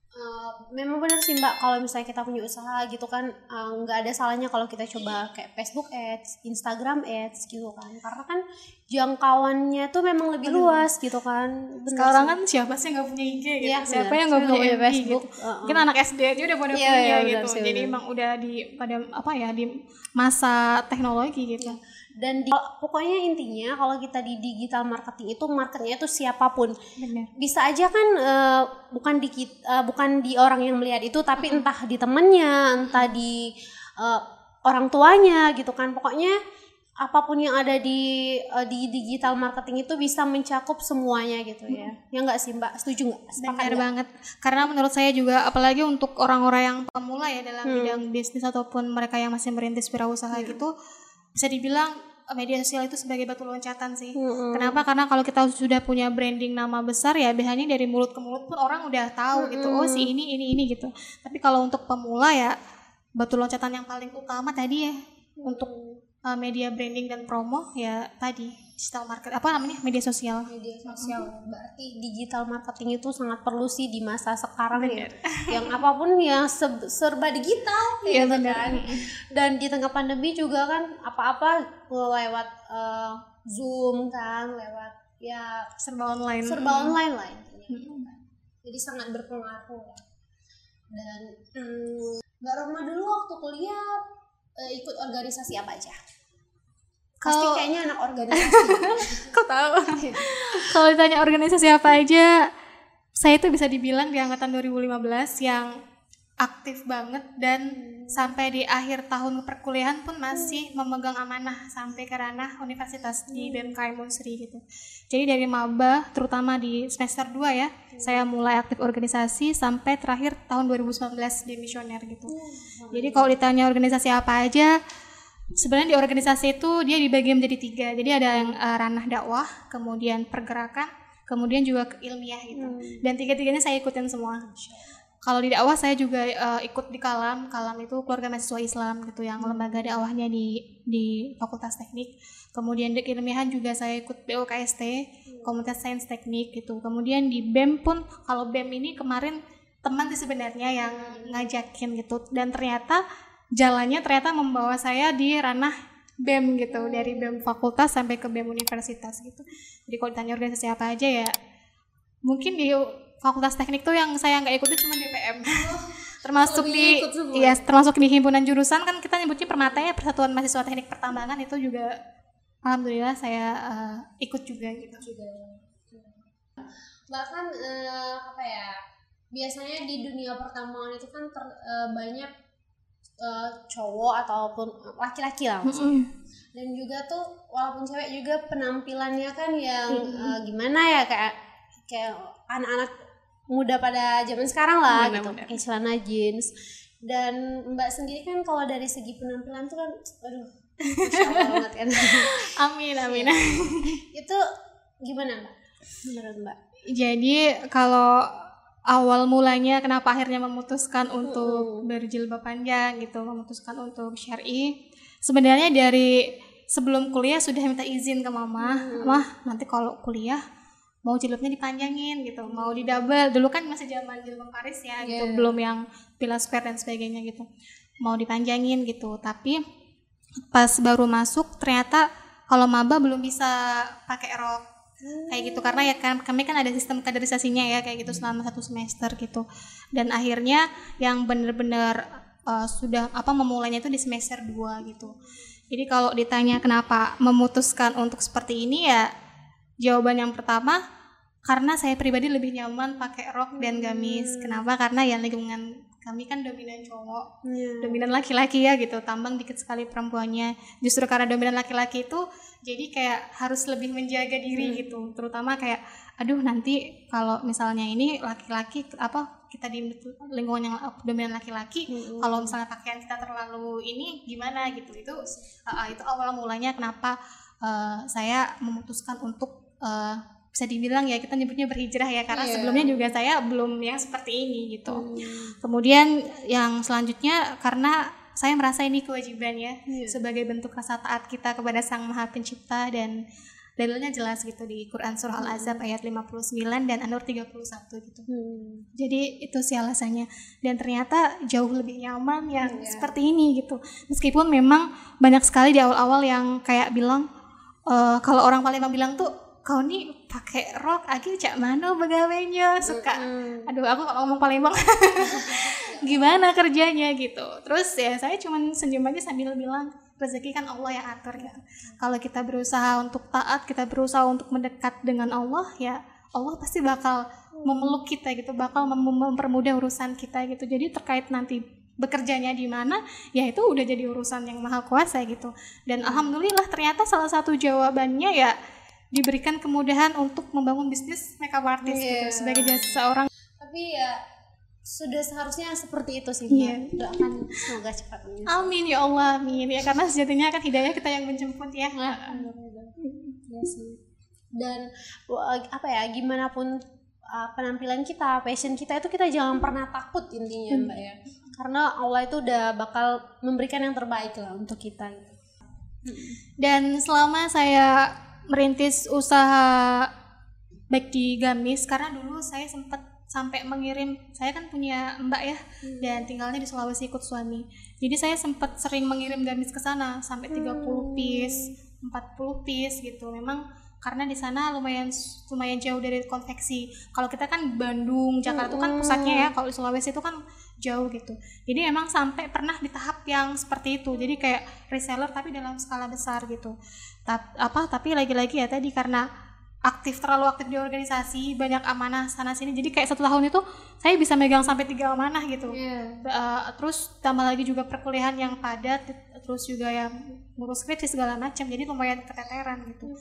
Uh, memang benar sih mbak kalau misalnya kita punya usaha gitu kan uh, nggak uh, ada salahnya kalau kita coba kayak Facebook Ads, Instagram Ads gitu kan karena kan jangkauannya tuh memang lebih Aduh. luas gitu kan. Bener Sekarang sih. kan siapa sih nggak punya IG gitu? Ya, siapa bener. yang nggak punya, punya Facebook? Gitu. Uh -uh. Mungkin anak SD aja udah pada ya, punya ya, gitu. Sih, Jadi emang udah di pada apa ya di masa teknologi gitu. Ya dan di, pokoknya intinya kalau kita di digital marketing itu marketnya itu siapa pun Bener. bisa aja kan uh, bukan di uh, bukan di orang yang melihat itu tapi entah di temennya entah di uh, orang tuanya gitu kan pokoknya apa pun yang ada di uh, di digital marketing itu bisa mencakup semuanya gitu ya. Hmm. Ya enggak sih Mbak? Setuju enggak? Benar banget. Karena menurut saya juga apalagi untuk orang-orang yang pemula ya dalam hmm. bidang bisnis ataupun mereka yang masih merintis wirausaha hmm. gitu bisa dibilang media sosial itu sebagai batu loncatan sih. Mm-hmm. Kenapa? Karena kalau kita sudah punya branding nama besar ya biasanya dari mulut ke mulut pun orang udah tahu mm-hmm. gitu. Oh si ini ini ini gitu. Tapi kalau untuk pemula ya batu loncatan yang paling utama tadi ya mm-hmm. untuk uh, media branding dan promo ya tadi digital market apa namanya? Media sosial. Media sosial. Hmm. berarti digital marketing itu sangat perlu sih di masa sekarang ya. Yang apa pun yang serba digital ya gitu kan. Dan di tengah pandemi juga kan apa-apa lewat uh, zoom kan lewat ya serba online. serba online lah intinya. Hmm. jadi sangat berpengaruh. Ya dan hmm, mbak Roma dulu waktu kuliah uh, ikut organisasi apa aja Pasti kayaknya anak organisasi. Kau tahu? Kalau ditanya organisasi apa aja, saya itu bisa dibilang di angkatan 2015 yang aktif banget dan hmm. sampai di akhir tahun perkuliahan pun masih hmm. memegang amanah sampai ke ranah universitas hmm. di BMKM Unsri gitu. Jadi dari maba terutama di semester 2 ya, hmm. saya mulai aktif organisasi sampai terakhir tahun 2019 di misioner gitu. Hmm. Jadi kalau ditanya organisasi apa aja, sebenarnya di organisasi itu dia dibagi menjadi tiga. Jadi ada yang uh, ranah dakwah kemudian pergerakan kemudian juga ilmiah gitu. Hmm. dan tiga-tiganya saya ikutin semua. Kalau di dakwah saya juga uh, ikut di kalam. Kalam itu keluarga mahasiswa Islam gitu yang hmm. lembaga dakwahnya di di Fakultas Teknik. Kemudian di ilmiahan juga saya ikut BOKST hmm. Komunitas Sains Teknik gitu. Kemudian di BEM pun kalau BEM ini kemarin teman sih sebenarnya yang ngajakin gitu. Dan ternyata jalannya ternyata membawa saya di ranah BEM gitu dari BEM fakultas sampai ke BEM universitas gitu. Jadi kalau ditanya organisasi apa aja ya mungkin di fakultas teknik tuh yang saya nggak ikuti cuma BPM oh, termasuk di iya termasuk di himpunan jurusan kan kita nyebutnya permata ya persatuan mahasiswa teknik pertambangan itu juga alhamdulillah saya uh, ikut juga gitu. Juga. Bahkan uh, apa ya biasanya di dunia pertambangan itu kan ter, uh, banyak uh, cowok ataupun laki-laki lah maksudnya. Mm-hmm. Dan juga tuh walaupun cewek juga penampilannya kan yang mm-hmm. uh, gimana ya kayak kayak anak-anak muda pada zaman sekarang lah benar, gitu, kayak celana jeans. Dan Mbak sendiri kan kalau dari segi penampilan tuh kan aduh banget kan. amin amin. Ya. Itu gimana Mbak? Menurut Mbak? Jadi kalau awal mulanya kenapa akhirnya memutuskan untuk berjilbab panjang gitu, memutuskan untuk syar'i. Sebenarnya dari sebelum kuliah sudah minta izin ke mama, hmm. mah nanti kalau kuliah mau jilbabnya dipanjangin gitu, mau di double. Dulu kan masih zaman jilbab Paris ya, gitu, yeah. belum yang pila square dan sebagainya gitu. Mau dipanjangin gitu, tapi pas baru masuk ternyata kalau maba belum bisa pakai rok kayak gitu karena ya kan kami kan ada sistem kaderisasinya ya kayak gitu selama satu semester gitu. Dan akhirnya yang benar-benar uh, sudah apa memulainya itu di semester 2 gitu. Jadi kalau ditanya kenapa memutuskan untuk seperti ini ya jawaban yang pertama karena saya pribadi lebih nyaman pakai rok dan gamis. Kenapa? Karena ya lingkungan kami kan dominan cowok yeah. dominan laki-laki ya gitu tambang dikit sekali perempuannya. Justru karena dominan laki-laki itu jadi kayak harus lebih menjaga diri hmm. gitu terutama kayak aduh nanti kalau misalnya ini laki-laki apa kita di lingkungan yang dominan laki-laki hmm. kalau misalnya pakaian kita terlalu ini gimana gitu itu uh, itu awal mulanya kenapa uh, saya memutuskan untuk uh, bisa dibilang ya kita nyebutnya berhijrah ya karena yeah. sebelumnya juga saya belum yang seperti ini gitu. Hmm. Kemudian yang selanjutnya karena saya merasa ini kewajiban ya yeah. sebagai bentuk rasa taat kita kepada Sang Maha Pencipta dan dalilnya jelas gitu di Quran surah Al-Azab ayat 59 dan An-Nur 31 gitu. Hmm. Jadi itu sih alasannya dan ternyata jauh lebih nyaman yang Iya. seperti ini gitu. Meskipun memang banyak sekali di awal-awal yang kayak bilang eh, kalau orang Palembang bilang tuh kau nih pakai rok lagi cak mana begawainya suka Hmm. aduh aku kalau ngomong Palembang gimana kerjanya gitu. Terus ya saya cuman senyum aja sambil bilang rezeki kan Allah yang atur ya. Kalau kita berusaha untuk taat kita berusaha untuk mendekat dengan Allah ya Allah pasti bakal memeluk kita gitu bakal mem- mempermudah urusan kita gitu. Jadi terkait nanti bekerjanya di mana ya itu udah jadi urusan yang maha kuasa gitu. Dan alhamdulillah ternyata salah satu jawabannya ya diberikan kemudahan untuk membangun bisnis makeup artist gitu Iya. sebagai jasa seorang Tapi ya sudah seharusnya seperti itu sih. Iya. Mbak. Doakan semoga cepat menyusul. Amin ya Allah, amin ya karena sejatinya kan hidayah kita yang menjemput ya. Iya sih. Dan apa ya, gimana pun uh, penampilan kita, passion kita itu kita jangan pernah takut intinya, Mbak ya. Karena Allah itu udah bakal memberikan yang terbaik lah untuk kita. gitu. Dan selama saya merintis usaha baik di Gamis karena dulu saya sempat sampai mengirim saya kan punya mbak ya dan tinggalnya di Sulawesi ikut suami. Jadi saya sempat sering mengirim gamis ke sana sampai 30 piece 40 piece gitu. Memang karena di sana lumayan lumayan jauh dari konveksi. Kalau kita kan Bandung Jakarta itu kan pusatnya ya kalau di Sulawesi itu kan jauh gitu. Jadi memang sampai pernah di tahap yang seperti itu. Jadi kayak reseller tapi dalam skala besar gitu. Tap- apa tapi lagi-lagi ya tadi karena aktif terlalu aktif di organisasi banyak amanah sana sini. Jadi kayak satu tahun itu saya bisa megang sampai tiga amanah gitu. Iya. Uh, terus tambah lagi juga perkuliahan yang padat terus juga yang ngurus skripsi segala macam. Jadi lumayan keteteran gitu.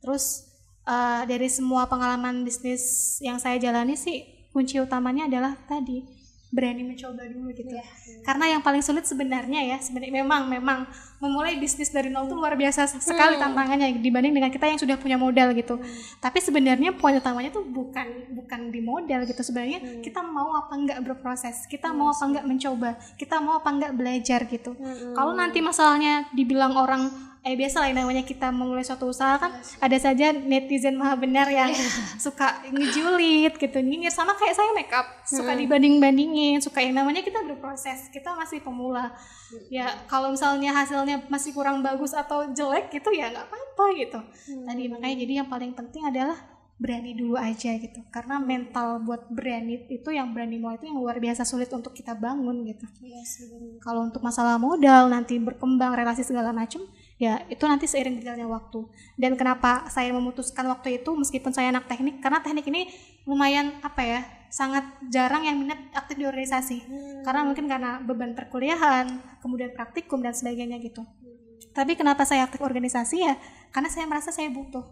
Terus uh, dari semua pengalaman bisnis yang saya jalani sih kunci utamanya adalah tadi berani mencoba dulu gitu. Iya. karena yang paling sulit sebenarnya ya sebenarnya memang memang memulai bisnis dari nol itu luar biasa sekali tantangannya dibanding dengan kita yang sudah punya modal gitu. Tapi sebenarnya poin utamanya tuh bukan bukan di modal gitu. Sebenarnya kita mau apa enggak berproses? Kita mau apa enggak mencoba? Kita mau apa enggak belajar gitu? Kalau nanti masalahnya dibilang orang eh biasa lah yang namanya kita memulai suatu usaha kan ada saja netizen maha benar yang suka ngejulit gitu nyinyir. Sama kayak saya makeup suka dibanding bandingin suka yang namanya kita berproses kita masih pemula. Ya kalau misalnya hasilnya masih kurang bagus atau jelek gitu ya nggak apa-apa gitu. Tadi makanya jadi yang paling penting adalah berani dulu aja gitu. Karena mental buat berani itu yang berani mulai itu yang luar biasa sulit untuk kita bangun gitu. Iya sih, bener. kalau untuk masalah modal nanti berkembang relasi segala macam ya itu nanti seiring berjalannya waktu. Dan kenapa saya memutuskan waktu itu meskipun saya anak teknik karena teknik ini lumayan apa ya sangat jarang yang minat aktif di organisasi. Karena mungkin karena beban perkuliahan kemudian praktikum dan sebagainya gitu. Tapi kenapa saya aktif organisasi ya? Karena saya merasa saya butuh.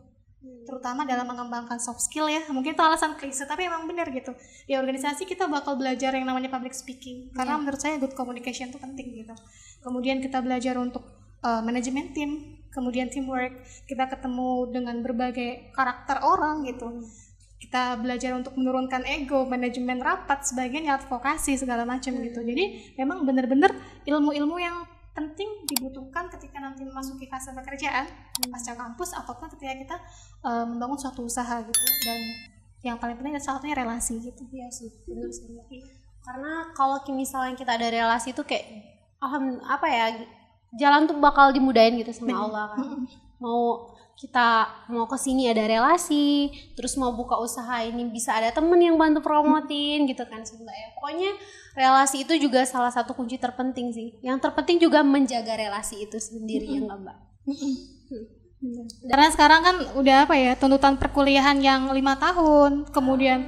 Terutama dalam mengembangkan soft skill ya. Mungkin itu alasan klise tapi emang benar gitu. Di organisasi kita bakal belajar yang namanya public speaking. Karena menurut saya good communication itu penting gitu. Kemudian kita belajar untuk uh, manajemen tim kemudian teamwork. Kita ketemu dengan berbagai karakter orang gitu. Kita belajar untuk menurunkan ego manajemen rapat sebagainya advokasi segala macam gitu. Jadi memang benar-benar ilmu-ilmu yang penting dibutuhkan ketika nanti memasuki fase pekerjaan pasca kampus ataupun ketika kita uh, membangun suatu usaha gitu. Dan yang paling penting salah satunya relasi gitu. Iya sih, sih. Mbak. Karena kalau misalnya kita ada relasi itu kayak alham apa ya jalan tuh bakal dimudahin gitu sama Allah kan. Mau kita mau ke sini ada relasi, terus mau buka usaha ini bisa ada temen yang bantu promotin gitu kan sih Mbak ya. Pokoknya relasi itu juga salah satu kunci terpenting sih. Yang terpenting juga menjaga relasi itu sendiri ya nggak Mbak. karena sekarang kan udah apa ya tuntutan perkuliahan yang lima tahun kemudian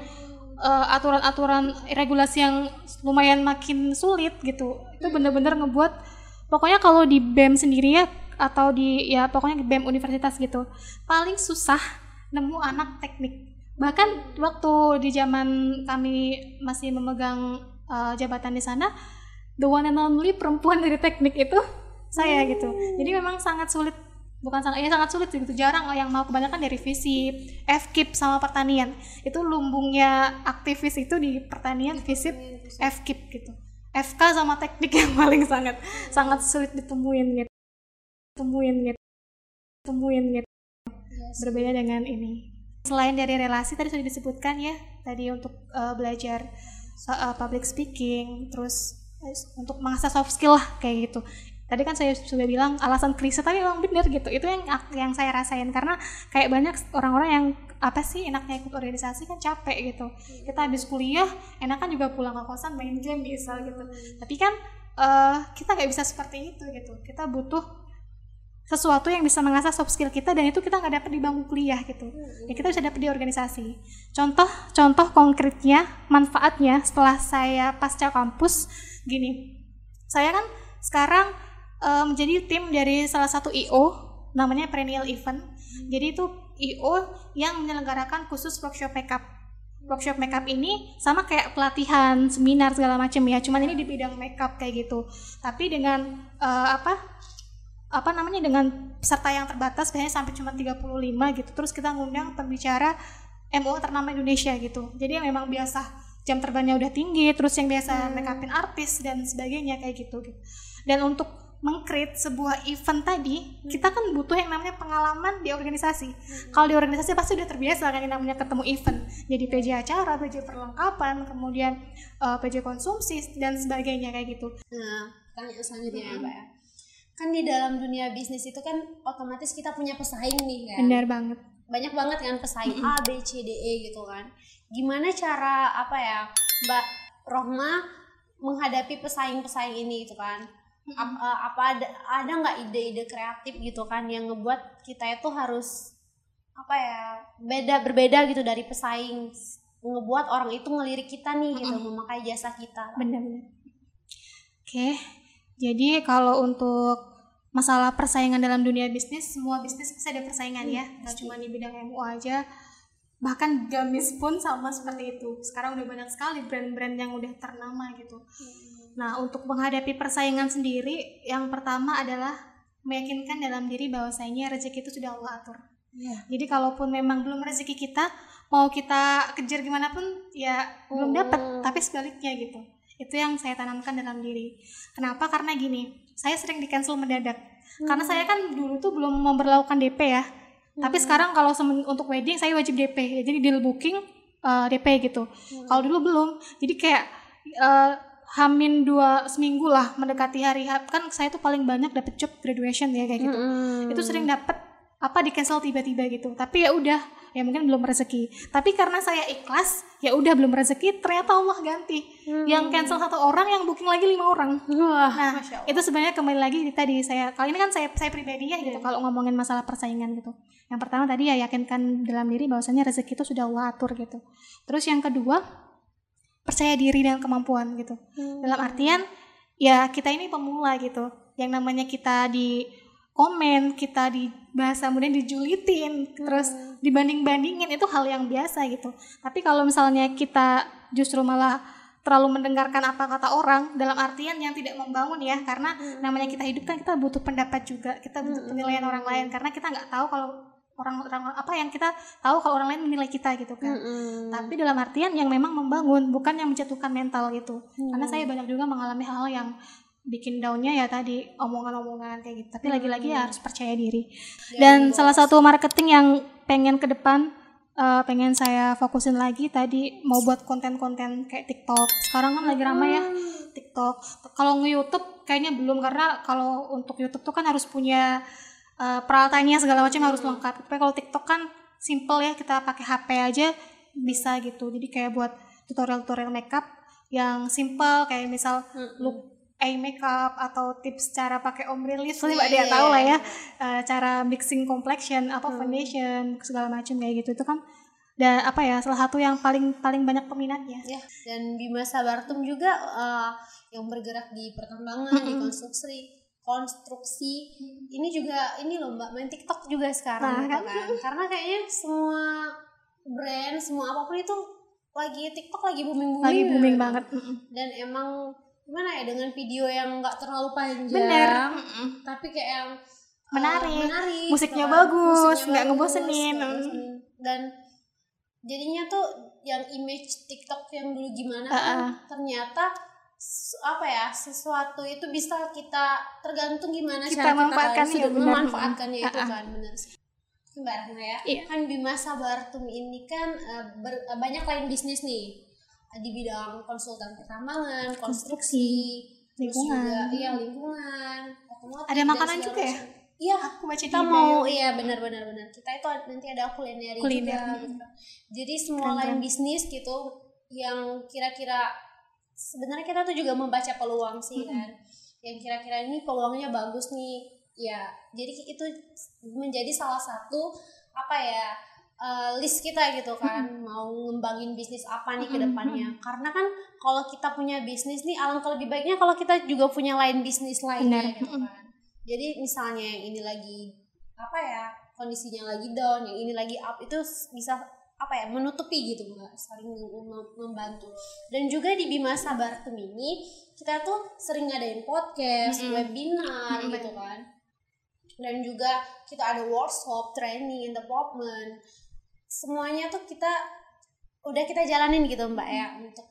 eh, aturan-aturan regulasi yang lumayan makin sulit gitu itu bener-bener ngebuat pokoknya kalau di BEM sendiri ya atau di ya pokoknya di BEM universitas gitu paling susah nemu anak teknik. Bahkan waktu di zaman kami masih memegang eh, jabatan di sana the one and only perempuan dari teknik itu saya gitu. Jadi memang sangat sulit bukan sangat ya sangat sulit gitu. Jarang yang mau kebanyakan dari visi FKIP sama pertanian. Itu lumbungnya aktivis itu di pertanian visip FKIP gitu FK sama teknik yang paling sangat sangat sulit ditemuin gitu. Temuin gitu. Temuin gitu. Iya berbeda dengan ini. Selain dari relasi tadi sudah disebutkan ya tadi untuk uh, belajar uh, public speaking terus uh, untuk mengasah soft skill lah kayak gitu tadi kan saya sudah bilang alasan klise tapi memang benar gitu. Itu yang yang saya rasain. Karena kayak banyak orang-orang yang apa sih enaknya ikut organisasi kan capek gitu. Kita habis kuliah enakan juga pulang ke kosan main game bisa gitu. Tapi kan uh, kita nggak bisa seperti itu gitu. Kita butuh sesuatu yang bisa mengasah soft skill kita dan itu kita nggak dapat di bangku kuliah gitu. Ya kita bisa dapat di organisasi. Contoh contoh konkretnya manfaatnya setelah saya pasca kampus gini. Saya kan sekarang um, menjadi tim dari salah satu io namanya perennial event. Jadi itu io yang menyelenggarakan khusus workshop makeup. Workshop makeup ini sama kayak pelatihan seminar segala macam ya. Cuman ini di bidang makeup kayak gitu. Tapi dengan uh, apa apa namanya dengan peserta yang terbatas biasanya sampai cuma 35 gitu. Terus kita ngundang pembicara MO ternama Indonesia gitu. Jadi yang memang biasa jam terbangnya udah tinggi terus yang biasa make upin artis dan sebagainya kayak gitu, gitu. dan untuk mengcreate sebuah event tadi kita kan butuh yang namanya pengalaman di organisasi. Hmm. kalau di organisasi pasti udah terbiasa kan yang namanya ketemu event. Jadi PJ acara PJ perlengkapan kemudian uh, eh, PJ konsumsi dan sebagainya kayak gitu. Nah tanya selanjutnya hmm. ya mbak ya. Kan di dalam dunia bisnis itu kan otomatis kita punya pesaing nih kan? Benar banget. Banyak banget kan pesaing A B C D E gitu kan. Gimana cara apa ya Mbak Rohma menghadapi pesaing-pesaing ini gitu kan apa, eh, apa ada ada nggak ide-ide kreatif gitu kan yang ngebuat kita itu harus apa ya beda berbeda gitu dari pesaing ngebuat orang itu ngelirik kita nih gitu memakai jasa kita. Benar-benar oke jadi kalau untuk masalah persaingan dalam dunia bisnis semua bisnis pasti ada persaingan ya. Hmm, nggak cuma di bidang MU aja bahkan gamis pun sama seperti itu. Sekarang udah banyak sekali brand-brand yang udah ternama gitu. Hmm. nah untuk menghadapi persaingan sendiri yang pertama adalah meyakinkan dalam diri bahwasanya rezeki itu sudah Allah atur. Yeah. jadi kalaupun memang belum rezeki kita mau kita kejar gimana pun ya hmm. belum dapat tapi sebaliknya gitu. Itu yang saya tanamkan dalam diri. Kenapa? Karena gini saya sering di cancel mendadak hmm. karena saya kan dulu tuh belum memperlakukan DP ya hmm. tapi sekarang kalau untuk wedding saya wajib DP ya jadi deal booking uh, eh, DP gitu hmm. kalau dulu belum jadi kayak uh, hamin dua seminggu lah mendekati hari kan saya tuh paling banyak dapet job graduation ya kayak gitu hmm. itu sering dapet apa di cancel tiba-tiba gitu tapi ya udah ya mungkin belum rezeki tapi karena saya ikhlas ya udah belum rezeki ternyata Allah ganti hmm. yang cancel satu orang yang booking lagi lima orang Wah, nah itu sebenarnya kembali lagi tadi saya kali ini kan saya saya pribadi ya gitu yeah. kalau ngomongin masalah persaingan gitu yang pertama tadi ya yakinkan dalam diri bahwasanya rezeki itu sudah Allah atur gitu terus yang kedua percaya diri dan kemampuan gitu hmm. dalam artian ya kita ini pemula gitu yang namanya kita di komen kita di bahasa kemudian dijulitin hmm. terus dibanding-bandingin itu hal yang biasa gitu tapi kalau misalnya kita justru malah terlalu mendengarkan apa kata orang dalam artian yang tidak membangun ya karena hmm. namanya kita hidup kan kita butuh pendapat juga kita butuh hmm. penilaian orang lain karena kita nggak tahu kalau orang orang apa yang kita tahu kalau orang lain menilai kita gitu kan hmm. tapi dalam artian yang memang membangun bukan yang menjatuhkan mental gitu hmm. karena saya banyak juga mengalami hal-hal yang bikin daunnya ya tadi omongan-omongan kayak gitu tapi lagi lagi-lagi ya harus percaya diri ya, dan bos. salah satu marketing yang pengen ke depan uh, pengen saya fokusin lagi tadi mau buat konten-konten kayak TikTok sekarang kan lagi ramai ya. TikTok kalau nge-YouTube kayaknya belum karena kalau untuk YouTube tuh kan harus punya uh, peralatannya segala macam harus lengkap. Tapi kalau TikTok kan simple ya kita pakai HP aja bisa gitu. Jadi kayak buat tutorial-tutorial makeup yang simple kayak misal look eye makeup atau tips cara pakai ombre lips mbak dia tahu lah ya. Uh, cara mixing complexion apa hmm. foundation segala macam kayak gitu. Itu kan dan apa ya salah satu yang paling paling banyak peminatnya. Ya dan Bima Sabartum juga uh, yang bergerak di pertambangan -hmm. di konstruksi konstruksi. Hmm. ini juga ini loh mbak main TikTok juga sekarang nah, gitu kan? kan karena kayaknya semua brand semua apa pun itu lagi TikTok lagi booming booming lagi booming ya. banget dan emang gimana ya dengan video yang nggak terlalu panjang bener. Tapi kayak yang menarik, uh, menarik musiknya gitu, bagus nggak ngebosenin. dan jadinya tuh yang image TikTok yang dulu gimana uh -uh. kan ternyata apa ya sesuatu itu bisa kita tergantung gimana kita cara memanfaatkan kita ya, memanfaatkannya itu uh -uh. kan benar Mbak Rahma ya. Iya. Kan Bima Sabartum ini kan uh, ber- uh, banyak lain bisnis nih di bidang konsultan pertambangan, konstruksi, terus Lingkungan. juga iya lingkungan, otomotif, Ada makanan juga ya? Iya, Aku baca kita mau iya benar-benar benar. Kita itu nanti ada kuliner, Kuliner, juga gitu. Jadi semua lain bisnis gitu yang kira-kira sebenarnya kita tuh juga membaca peluang sih Mm-mm. kan. Yang kira-kira ini peluangnya bagus nih. Ya, jadi itu menjadi salah satu apa ya eh, list kita gitu kan. Mau ngembangin bisnis apa nih ke depannya. karena kan kalau kita punya bisnis nih alangkah lebih baiknya kalau kita juga punya lain bisnis lainnya Benar, gitu kan. Jadi misalnya yang ini lagi apa ya kondisinya lagi down yang ini lagi up itu bisa apa ya menutupi gitu mbak. Saling mem- mem- membantu. Dan juga di Bima Sabartum ini kita tuh sering ngadain podcast Mm-mm. webinar Mm-mm, gitu kan. Dan juga kita ada workshop training development semuanya tuh kita udah kita jalanin gitu mbak ya untuk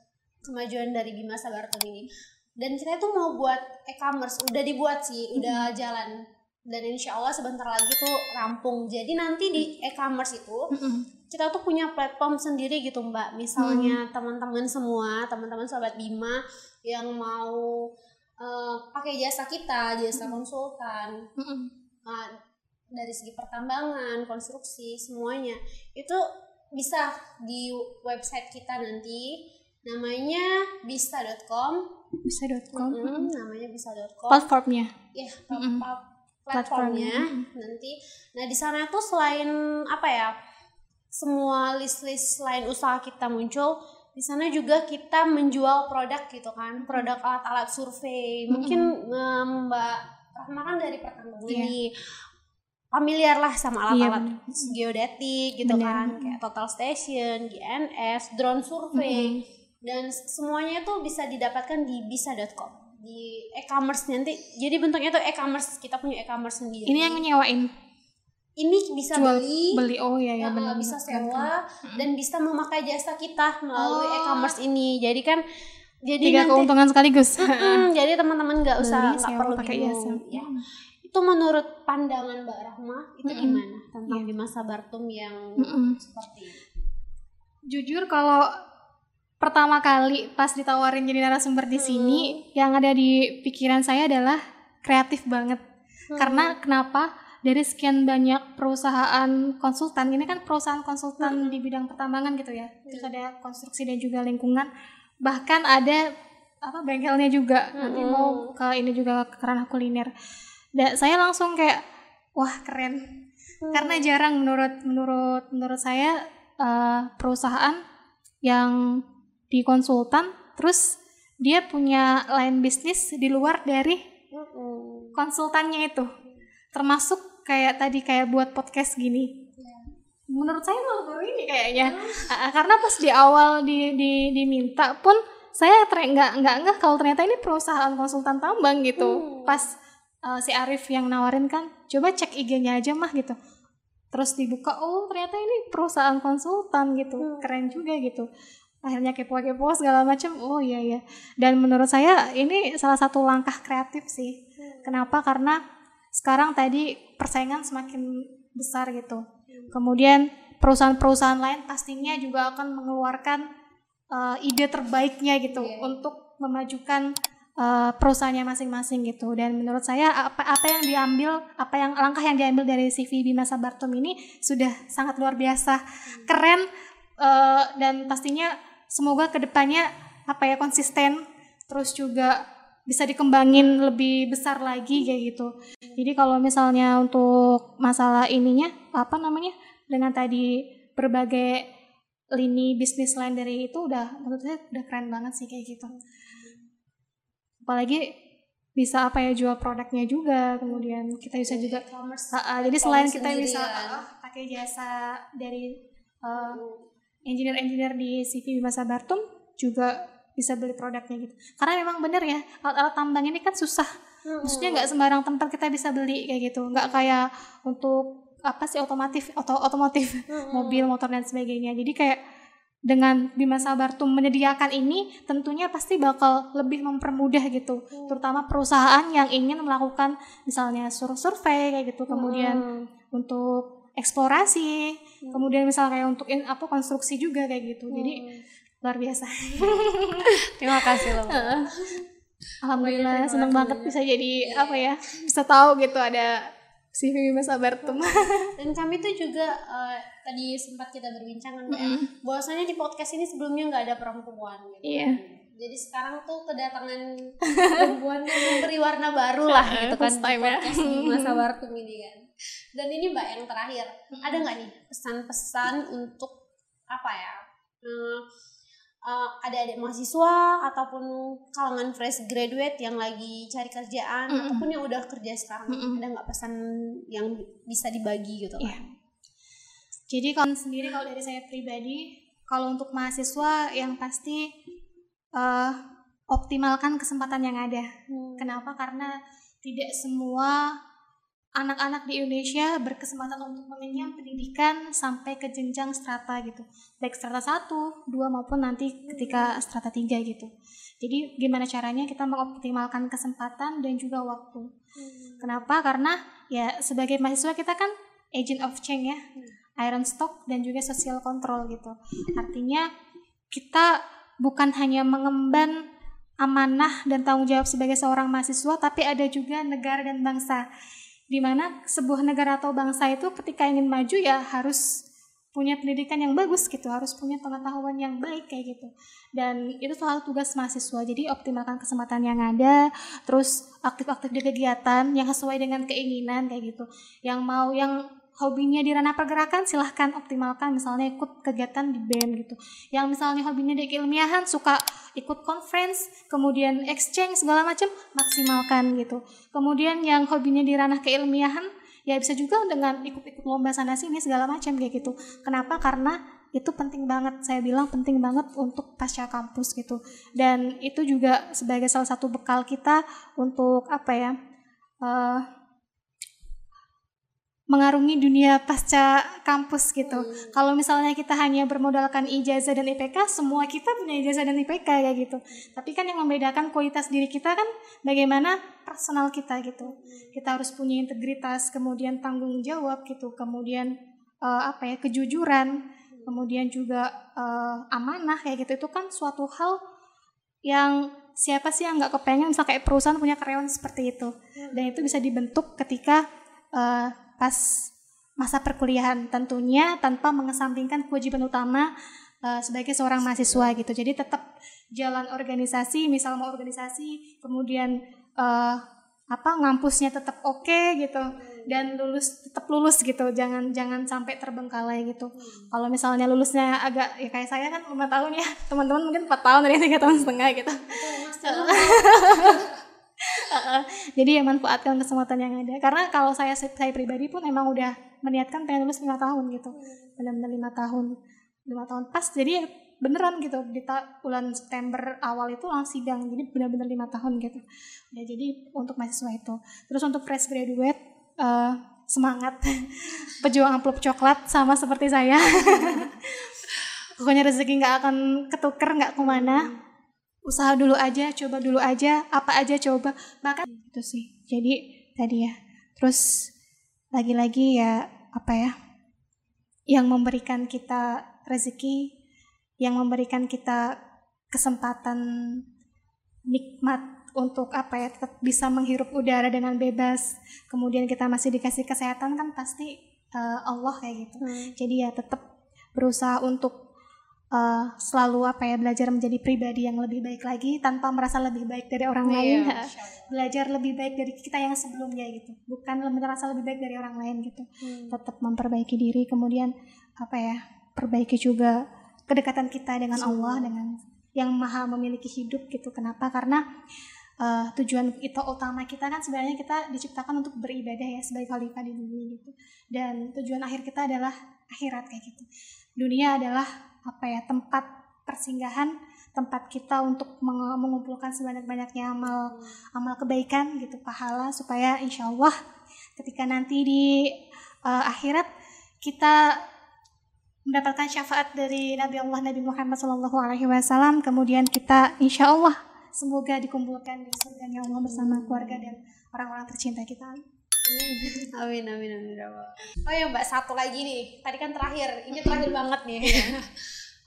kemajuan dari Bima Sabartum ini. Dan kita tuh mau buat e-commerce udah dibuat sih udah jalan dan insya Allah sebentar lagi tuh rampung. Jadi nanti di e-commerce itu Mm-mm. kita tuh punya platform sendiri gitu mbak. Misalnya teman-teman semua teman-teman sobat Bima yang mau eh, pakai jasa kita jasa konsultan Mm-mm. uh, dari segi pertambangan, konstruksi, semuanya itu bisa di website kita nanti. Namanya bisa.com bisa.com Mm, namanya bisa.com platformnya? Ya Mm-mm. plat- platformnya nanti. Nah di sana tuh selain apa ya semua list-list lain usaha kita muncul di sana juga kita menjual produk gitu kan produk alat-alat survei. Mungkin em, Mbak Rahma kan dari pertambangan Iya. nih familiar lah sama Iya, alat-alat geodetik gitu Benar. kan kayak total station, GNS, drone survey dan semuanya tuh bisa didapatkan di bisa.com di e-commerce nanti. Jadi bentuknya tuh e-commerce. Kita punya e-commerce sendiri. Ini yang nyewain. Ini bisa jual beli. beli. Oh ya ya benar bisa sewa dan bisa memakai jasa kita melalui Oh. e-commerce ini. Jadi kan jadi tiga nanti keuntungan sekaligus. Mm, jadi teman-teman nggak usah nggak perlu pakai bingung. jasa. ya. Itu menurut pandangan Mbak Rahma itu Mm-mm. gimana tentang Iya. Bima Sabartum yang Mm-mm. seperti ini? Jujur kalau pertama kali pas ditawarin jadi narasumber di sini yang ada di pikiran saya adalah kreatif banget. Karena kenapa? Dari sekian banyak perusahaan konsultan ini kan perusahaan konsultan di bidang pertambangan gitu ya. Terus ada konstruksi dan juga lingkungan. Bahkan ada apa bengkelnya juga. Nanti Mm-mm. mau ke ini juga ke ranah kuliner. Dan saya langsung kayak wah keren. Karena jarang menurut menurut menurut saya eh, perusahaan yang di konsultan terus dia punya line bisnis di luar dari konsultannya itu. Termasuk kayak tadi kayak buat podcast gini. Menurut saya malah baru ini kayaknya. Ah, ah, karena pas di awal di, di diminta pun saya nggak nggak nggak kalau ternyata ini perusahaan konsultan tambang gitu. Hmm. pas uh, si Arif yang nawarin kan coba cek IG-nya aja mah gitu. Terus dibuka oh ternyata ini perusahaan konsultan gitu. Hmm. keren juga gitu akhirnya kepo-kepo segala macam oh iya ya dan menurut saya ini salah satu langkah kreatif sih. Kenapa? Karena sekarang tadi persaingan semakin besar gitu. Kemudian perusahaan-perusahaan lain pastinya juga akan mengeluarkan uh, ide terbaiknya gitu Iya. untuk memajukan uh, perusahaannya masing-masing gitu. Dan menurut saya apa apa yang diambil apa yang langkah yang diambil dari CV Bima Sabartum ini sudah sangat luar biasa. Keren uh, dan pastinya semoga ke depannya apa ya konsisten terus juga bisa dikembangin lebih besar lagi kayak gitu. Jadi kalau misalnya untuk masalah ininya apa namanya dengan tadi berbagai lini bisnis lain dari itu udah menurut saya udah keren banget sih kayak gitu. Apalagi bisa apa ya jual produknya juga kemudian kita bisa juga e-commerce Ah, ah, jadi selain kita bisa ah, pakai jasa dari uh, engineer-engineer di CV Bima Sabartum juga bisa beli produknya gitu. Karena memang bener ya alat-alat tambang ini kan susah. Mm-mm. Maksudnya nggak sembarang tempat kita bisa beli kayak gitu. Nggak kayak untuk apa sih otomotif atau otomotif mobil motor dan sebagainya. Jadi kayak dengan Bima Sabartum menyediakan ini tentunya pasti bakal lebih mempermudah gitu. Terutama perusahaan yang ingin melakukan misalnya sur survei kayak gitu. Kemudian Mm-mm. untuk eksplorasi. Kemudian misalnya kayak untuk in, apa konstruksi juga kayak gitu. Jadi luar biasa. Terima kasih loh. alhamdulillah seneng banget. bisa jadi apa ya bisa tahu gitu ada si Bima Sabartum Dan kami tuh juga eh, tadi sempat kita berbincang kan Mbak, ya, bahwasanya di podcast ini sebelumnya nggak ada perempuan. Gitu. Iya. Jadi sekarang tuh kedatangan perempuan yang memberi warna baru lah gitu kan First time ya. di masa Bartum ini kan. Dan ini Mbak yang terakhir, ada nggak nih pesan-pesan untuk apa ya? Hmm, eh, adik-adik mahasiswa ataupun kalangan fresh graduate yang lagi cari kerjaan ataupun yang udah kerja sekarang ada nggak pesan yang bisa dibagi gitu kan? Iya. Jadi kalau sendiri kalau dari saya pribadi, kalau untuk mahasiswa yang pasti eh, optimalkan kesempatan yang ada. Kenapa? Karena tidak semua anak-anak di Indonesia berkesempatan untuk mengenyam pendidikan sampai ke jenjang strata gitu. Baik strata 1, 2 maupun nanti ketika strata 3 gitu. Jadi gimana caranya kita mengoptimalkan kesempatan dan juga waktu. Kenapa? Karena ya sebagai mahasiswa kita kan agent of change ya. Iron stock dan juga social control gitu. Artinya kita bukan hanya mengemban amanah dan tanggung jawab sebagai seorang mahasiswa, tapi ada juga negara dan bangsa. Di mana sebuah negara atau bangsa itu ketika ingin maju ya harus punya pendidikan yang bagus gitu, harus punya pengetahuan yang baik kayak gitu. Dan itu selalu tugas mahasiswa. Jadi optimalkan kesempatan yang ada, terus aktif-aktif di kegiatan yang sesuai dengan keinginan kayak gitu. Yang mau yang hobinya di ranah pergerakan silahkan optimalkan. Misalnya ikut kegiatan di band gitu. Yang misalnya hobinya di keilmiahan suka ikut conference kemudian exchange segala macam maksimalkan gitu. Kemudian yang hobinya di ranah keilmiahan ya bisa juga dengan ikut-ikut lomba sana sini segala macam kayak gitu. Kenapa? Karena itu penting banget. Saya bilang penting banget untuk pasca kampus gitu. Dan itu juga sebagai salah satu bekal kita untuk apa ya eh, mengarungi dunia pasca kampus gitu. Kalau misalnya kita hanya bermodalkan ijazah dan IPK, semua kita punya ijazah dan IPK kayak gitu. Tapi kan yang membedakan kualitas diri kita kan bagaimana personal kita gitu. Kita harus punya integritas, kemudian tanggung jawab gitu, kemudian eh, apa ya kejujuran, kemudian juga eh, amanah kayak gitu. Itu kan suatu hal yang siapa sih yang nggak kepengen misal kayak perusahaan punya karyawan seperti itu dan itu bisa dibentuk ketika eh, pas masa perkuliahan tentunya tanpa mengesampingkan kewajiban utama eh, sebagai seorang mahasiswa gitu. Jadi tetap jalan organisasi misal mau organisasi kemudian eh, apa ngampusnya tetap oke gitu dan lulus tetap lulus gitu. Jangan jangan sampai terbengkalai gitu. Kalau misalnya lulusnya agak ya kayak saya kan lima tahun ya. Teman-teman mungkin empat tahun dari tiga tahun setengah gitu Heeh. jadi ya manfaatkan kesempatan yang ada. Karena kalau saya saya pribadi pun emang udah meniatkan pengen lulus lima tahun gitu. Benar-benar lima tahun lima tahun pas. Jadi ya beneran gitu di bulan September awal itu langsung sidang. Jadi benar-benar lima tahun gitu. Ya jadi untuk mahasiswa itu. Terus untuk fresh graduate eh, semangat. Pejuang amplop coklat sama seperti saya. Pokoknya rezeki nggak akan ketuker nggak ke mana usaha dulu aja coba dulu aja apa aja coba. Bahkan itu sih. Jadi tadi ya. Terus lagi-lagi ya apa ya yang memberikan kita rezeki yang memberikan kita kesempatan nikmat untuk apa ya tetap bisa menghirup udara dengan bebas. Kemudian kita masih dikasih kesehatan kan pasti eh, Allah kayak gitu. Jadi ya tetap berusaha untuk eh, selalu apa ya belajar menjadi pribadi yang lebih baik lagi tanpa merasa lebih baik dari orang lain. Iya, belajar lebih baik dari kita yang sebelumnya gitu. Bukan merasa lebih baik dari orang lain gitu. Tetap memperbaiki diri kemudian apa ya perbaiki juga kedekatan kita dengan Allah dengan yang maha memiliki hidup gitu. Kenapa? Karena eh, tujuan kita utama kita kan sebenarnya kita diciptakan untuk beribadah ya sebagai khalifah di bumi gitu. Dan tujuan akhir kita adalah akhirat kayak gitu. Dunia adalah apa ya tempat persinggahan tempat kita untuk meng- mengumpulkan sebanyak-banyaknya amal amal kebaikan gitu pahala supaya insya Allah ketika nanti di eh, akhirat kita mendapatkan syafaat dari Nabi Allah Nabi Muhammad Shallallahu Alaihi Wasallam. Kemudian kita insya Allah semoga dikumpulkan di surga Allah bersama keluarga dan orang-orang tercinta kita amin amin amin ya oh ya mbak satu lagi nih. Tadi kan terakhir. Ini terakhir banget nih.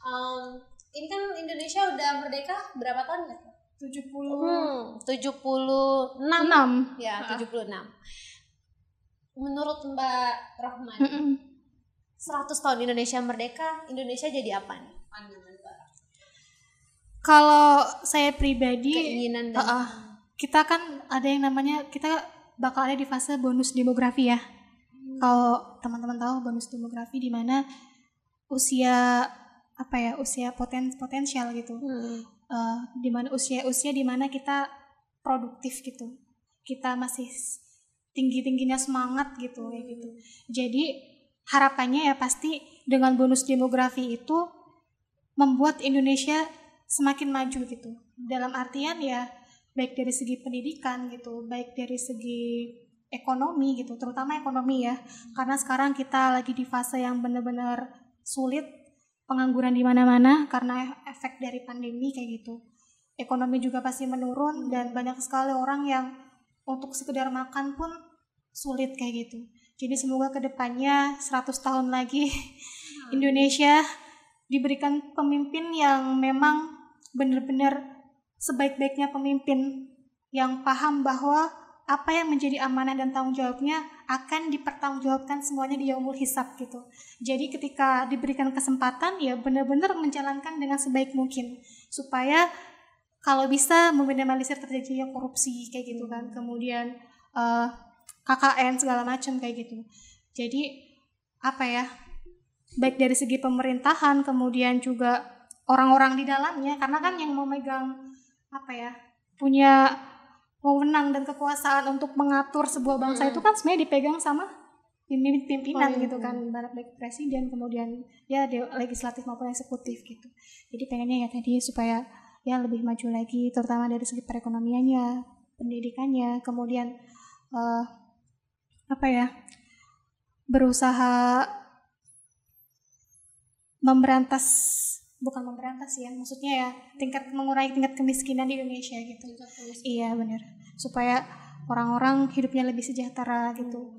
Um, ini kan Indonesia udah merdeka berapa tahun ya 70 Hmm, 76 enam. Ya 76 menurut Mbak Rahman. 100 tahun Indonesia merdeka Indonesia jadi apa nih? Pandangan Kalau saya pribadi, keinginan dan uh-uh, kita kan ada yang namanya kita bakal ada di fase bonus demografi ya. Kalau teman-teman tahu bonus demografi di mana usia apa ya usia poten potensial gitu, Hmm. Eh, di mana usia usia di mana kita produktif gitu, kita masih tinggi tingginya semangat gitu kayak gitu. Jadi harapannya ya pasti dengan bonus demografi itu membuat Indonesia semakin maju gitu. Dalam artian ya baik dari segi pendidikan gitu, baik dari segi ekonomi gitu, terutama ekonomi ya. Karena sekarang kita lagi di fase yang benar-benar sulit, pengangguran di mana-mana karena efek dari pandemi kayak gitu. Ekonomi juga pasti menurun dan banyak sekali orang yang untuk sekedar makan pun sulit kayak gitu. Jadi semoga ke depannya 100 tahun lagi Indonesia diberikan pemimpin yang memang benar-benar sebaik-baiknya pemimpin yang paham bahwa apa yang menjadi amanah dan tanggung jawabnya akan dipertanggungjawabkan semuanya di yaumul hisab gitu. Jadi ketika diberikan kesempatan ya benar-benar menjalankan dengan sebaik mungkin supaya kalau bisa meminimalisir terjadinya korupsi kayak gitu kan. Kemudian eh, KKN segala macam kayak gitu. Jadi apa ya? Baik dari segi pemerintahan kemudian juga orang-orang di dalamnya karena kan yang memegang apa ya? punya wewenang dan kekuasaan untuk mengatur sebuah bangsa itu kan sebenarnya dipegang sama pimpinan Oh, iya. gitu kan baik baik presiden kemudian ya legislatif maupun eksekutif gitu jadi pengennya ya tadi supaya ya lebih maju lagi terutama dari segi perekonomiannya pendidikannya kemudian eh, apa ya berusaha memberantas bukan memberantas ya maksudnya ya tingkat mengurangi tingkat kemiskinan di Indonesia gitu. Iya benar supaya orang-orang hidupnya lebih sejahtera gitu.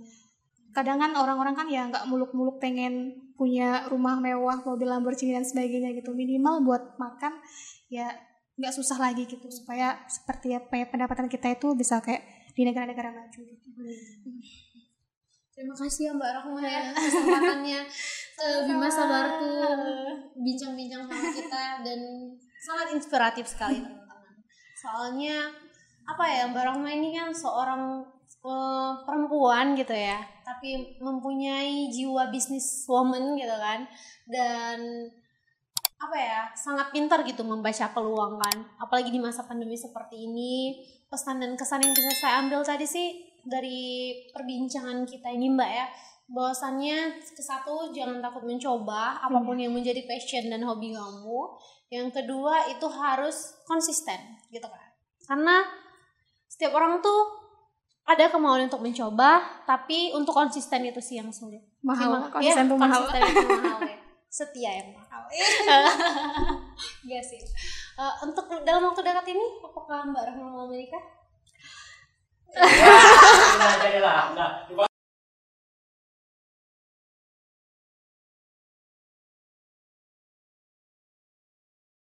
Kadang kan orang-orang kan ya nggak muluk-muluk pengen punya rumah mewah mobil Lamborghini dan sebagainya gitu. Minimal buat makan ya nggak susah lagi gitu. Supaya seperti apa ya pendapatan kita itu bisa kayak di negara-negara maju gitu Terima kasih ya Mbak Rahma ya kesempatannya. Eh, Bima Sabar tuh bincang-bincang sama kita dan sangat inspiratif sekali teman-teman. Soalnya apa ya Mbak Rahma ini kan seorang eh, perempuan gitu ya, tapi mempunyai jiwa bisnis woman gitu kan. Dan apa ya sangat pintar gitu membaca peluang kan. Apalagi di masa pandemi seperti ini pesan dan kesan yang bisa saya ambil tadi sih dari perbincangan kita ini mbak ya. Bahwasannya ke satu jangan takut mencoba apa pun yang menjadi passion dan hobi kamu. Yang kedua itu harus konsisten gitu kan. Karena setiap orang tuh ada kemauan untuk mencoba tapi untuk konsisten itu sih yang sulit. Mahal. Terima- konsisten ya, tuh mahal. konsisten itu mahal ya. Setia yang mahal. Iya sih. Eh, untuk dalam waktu dekat ini apakah mbak Rahma mau menikah Nah, jadilah. Nah,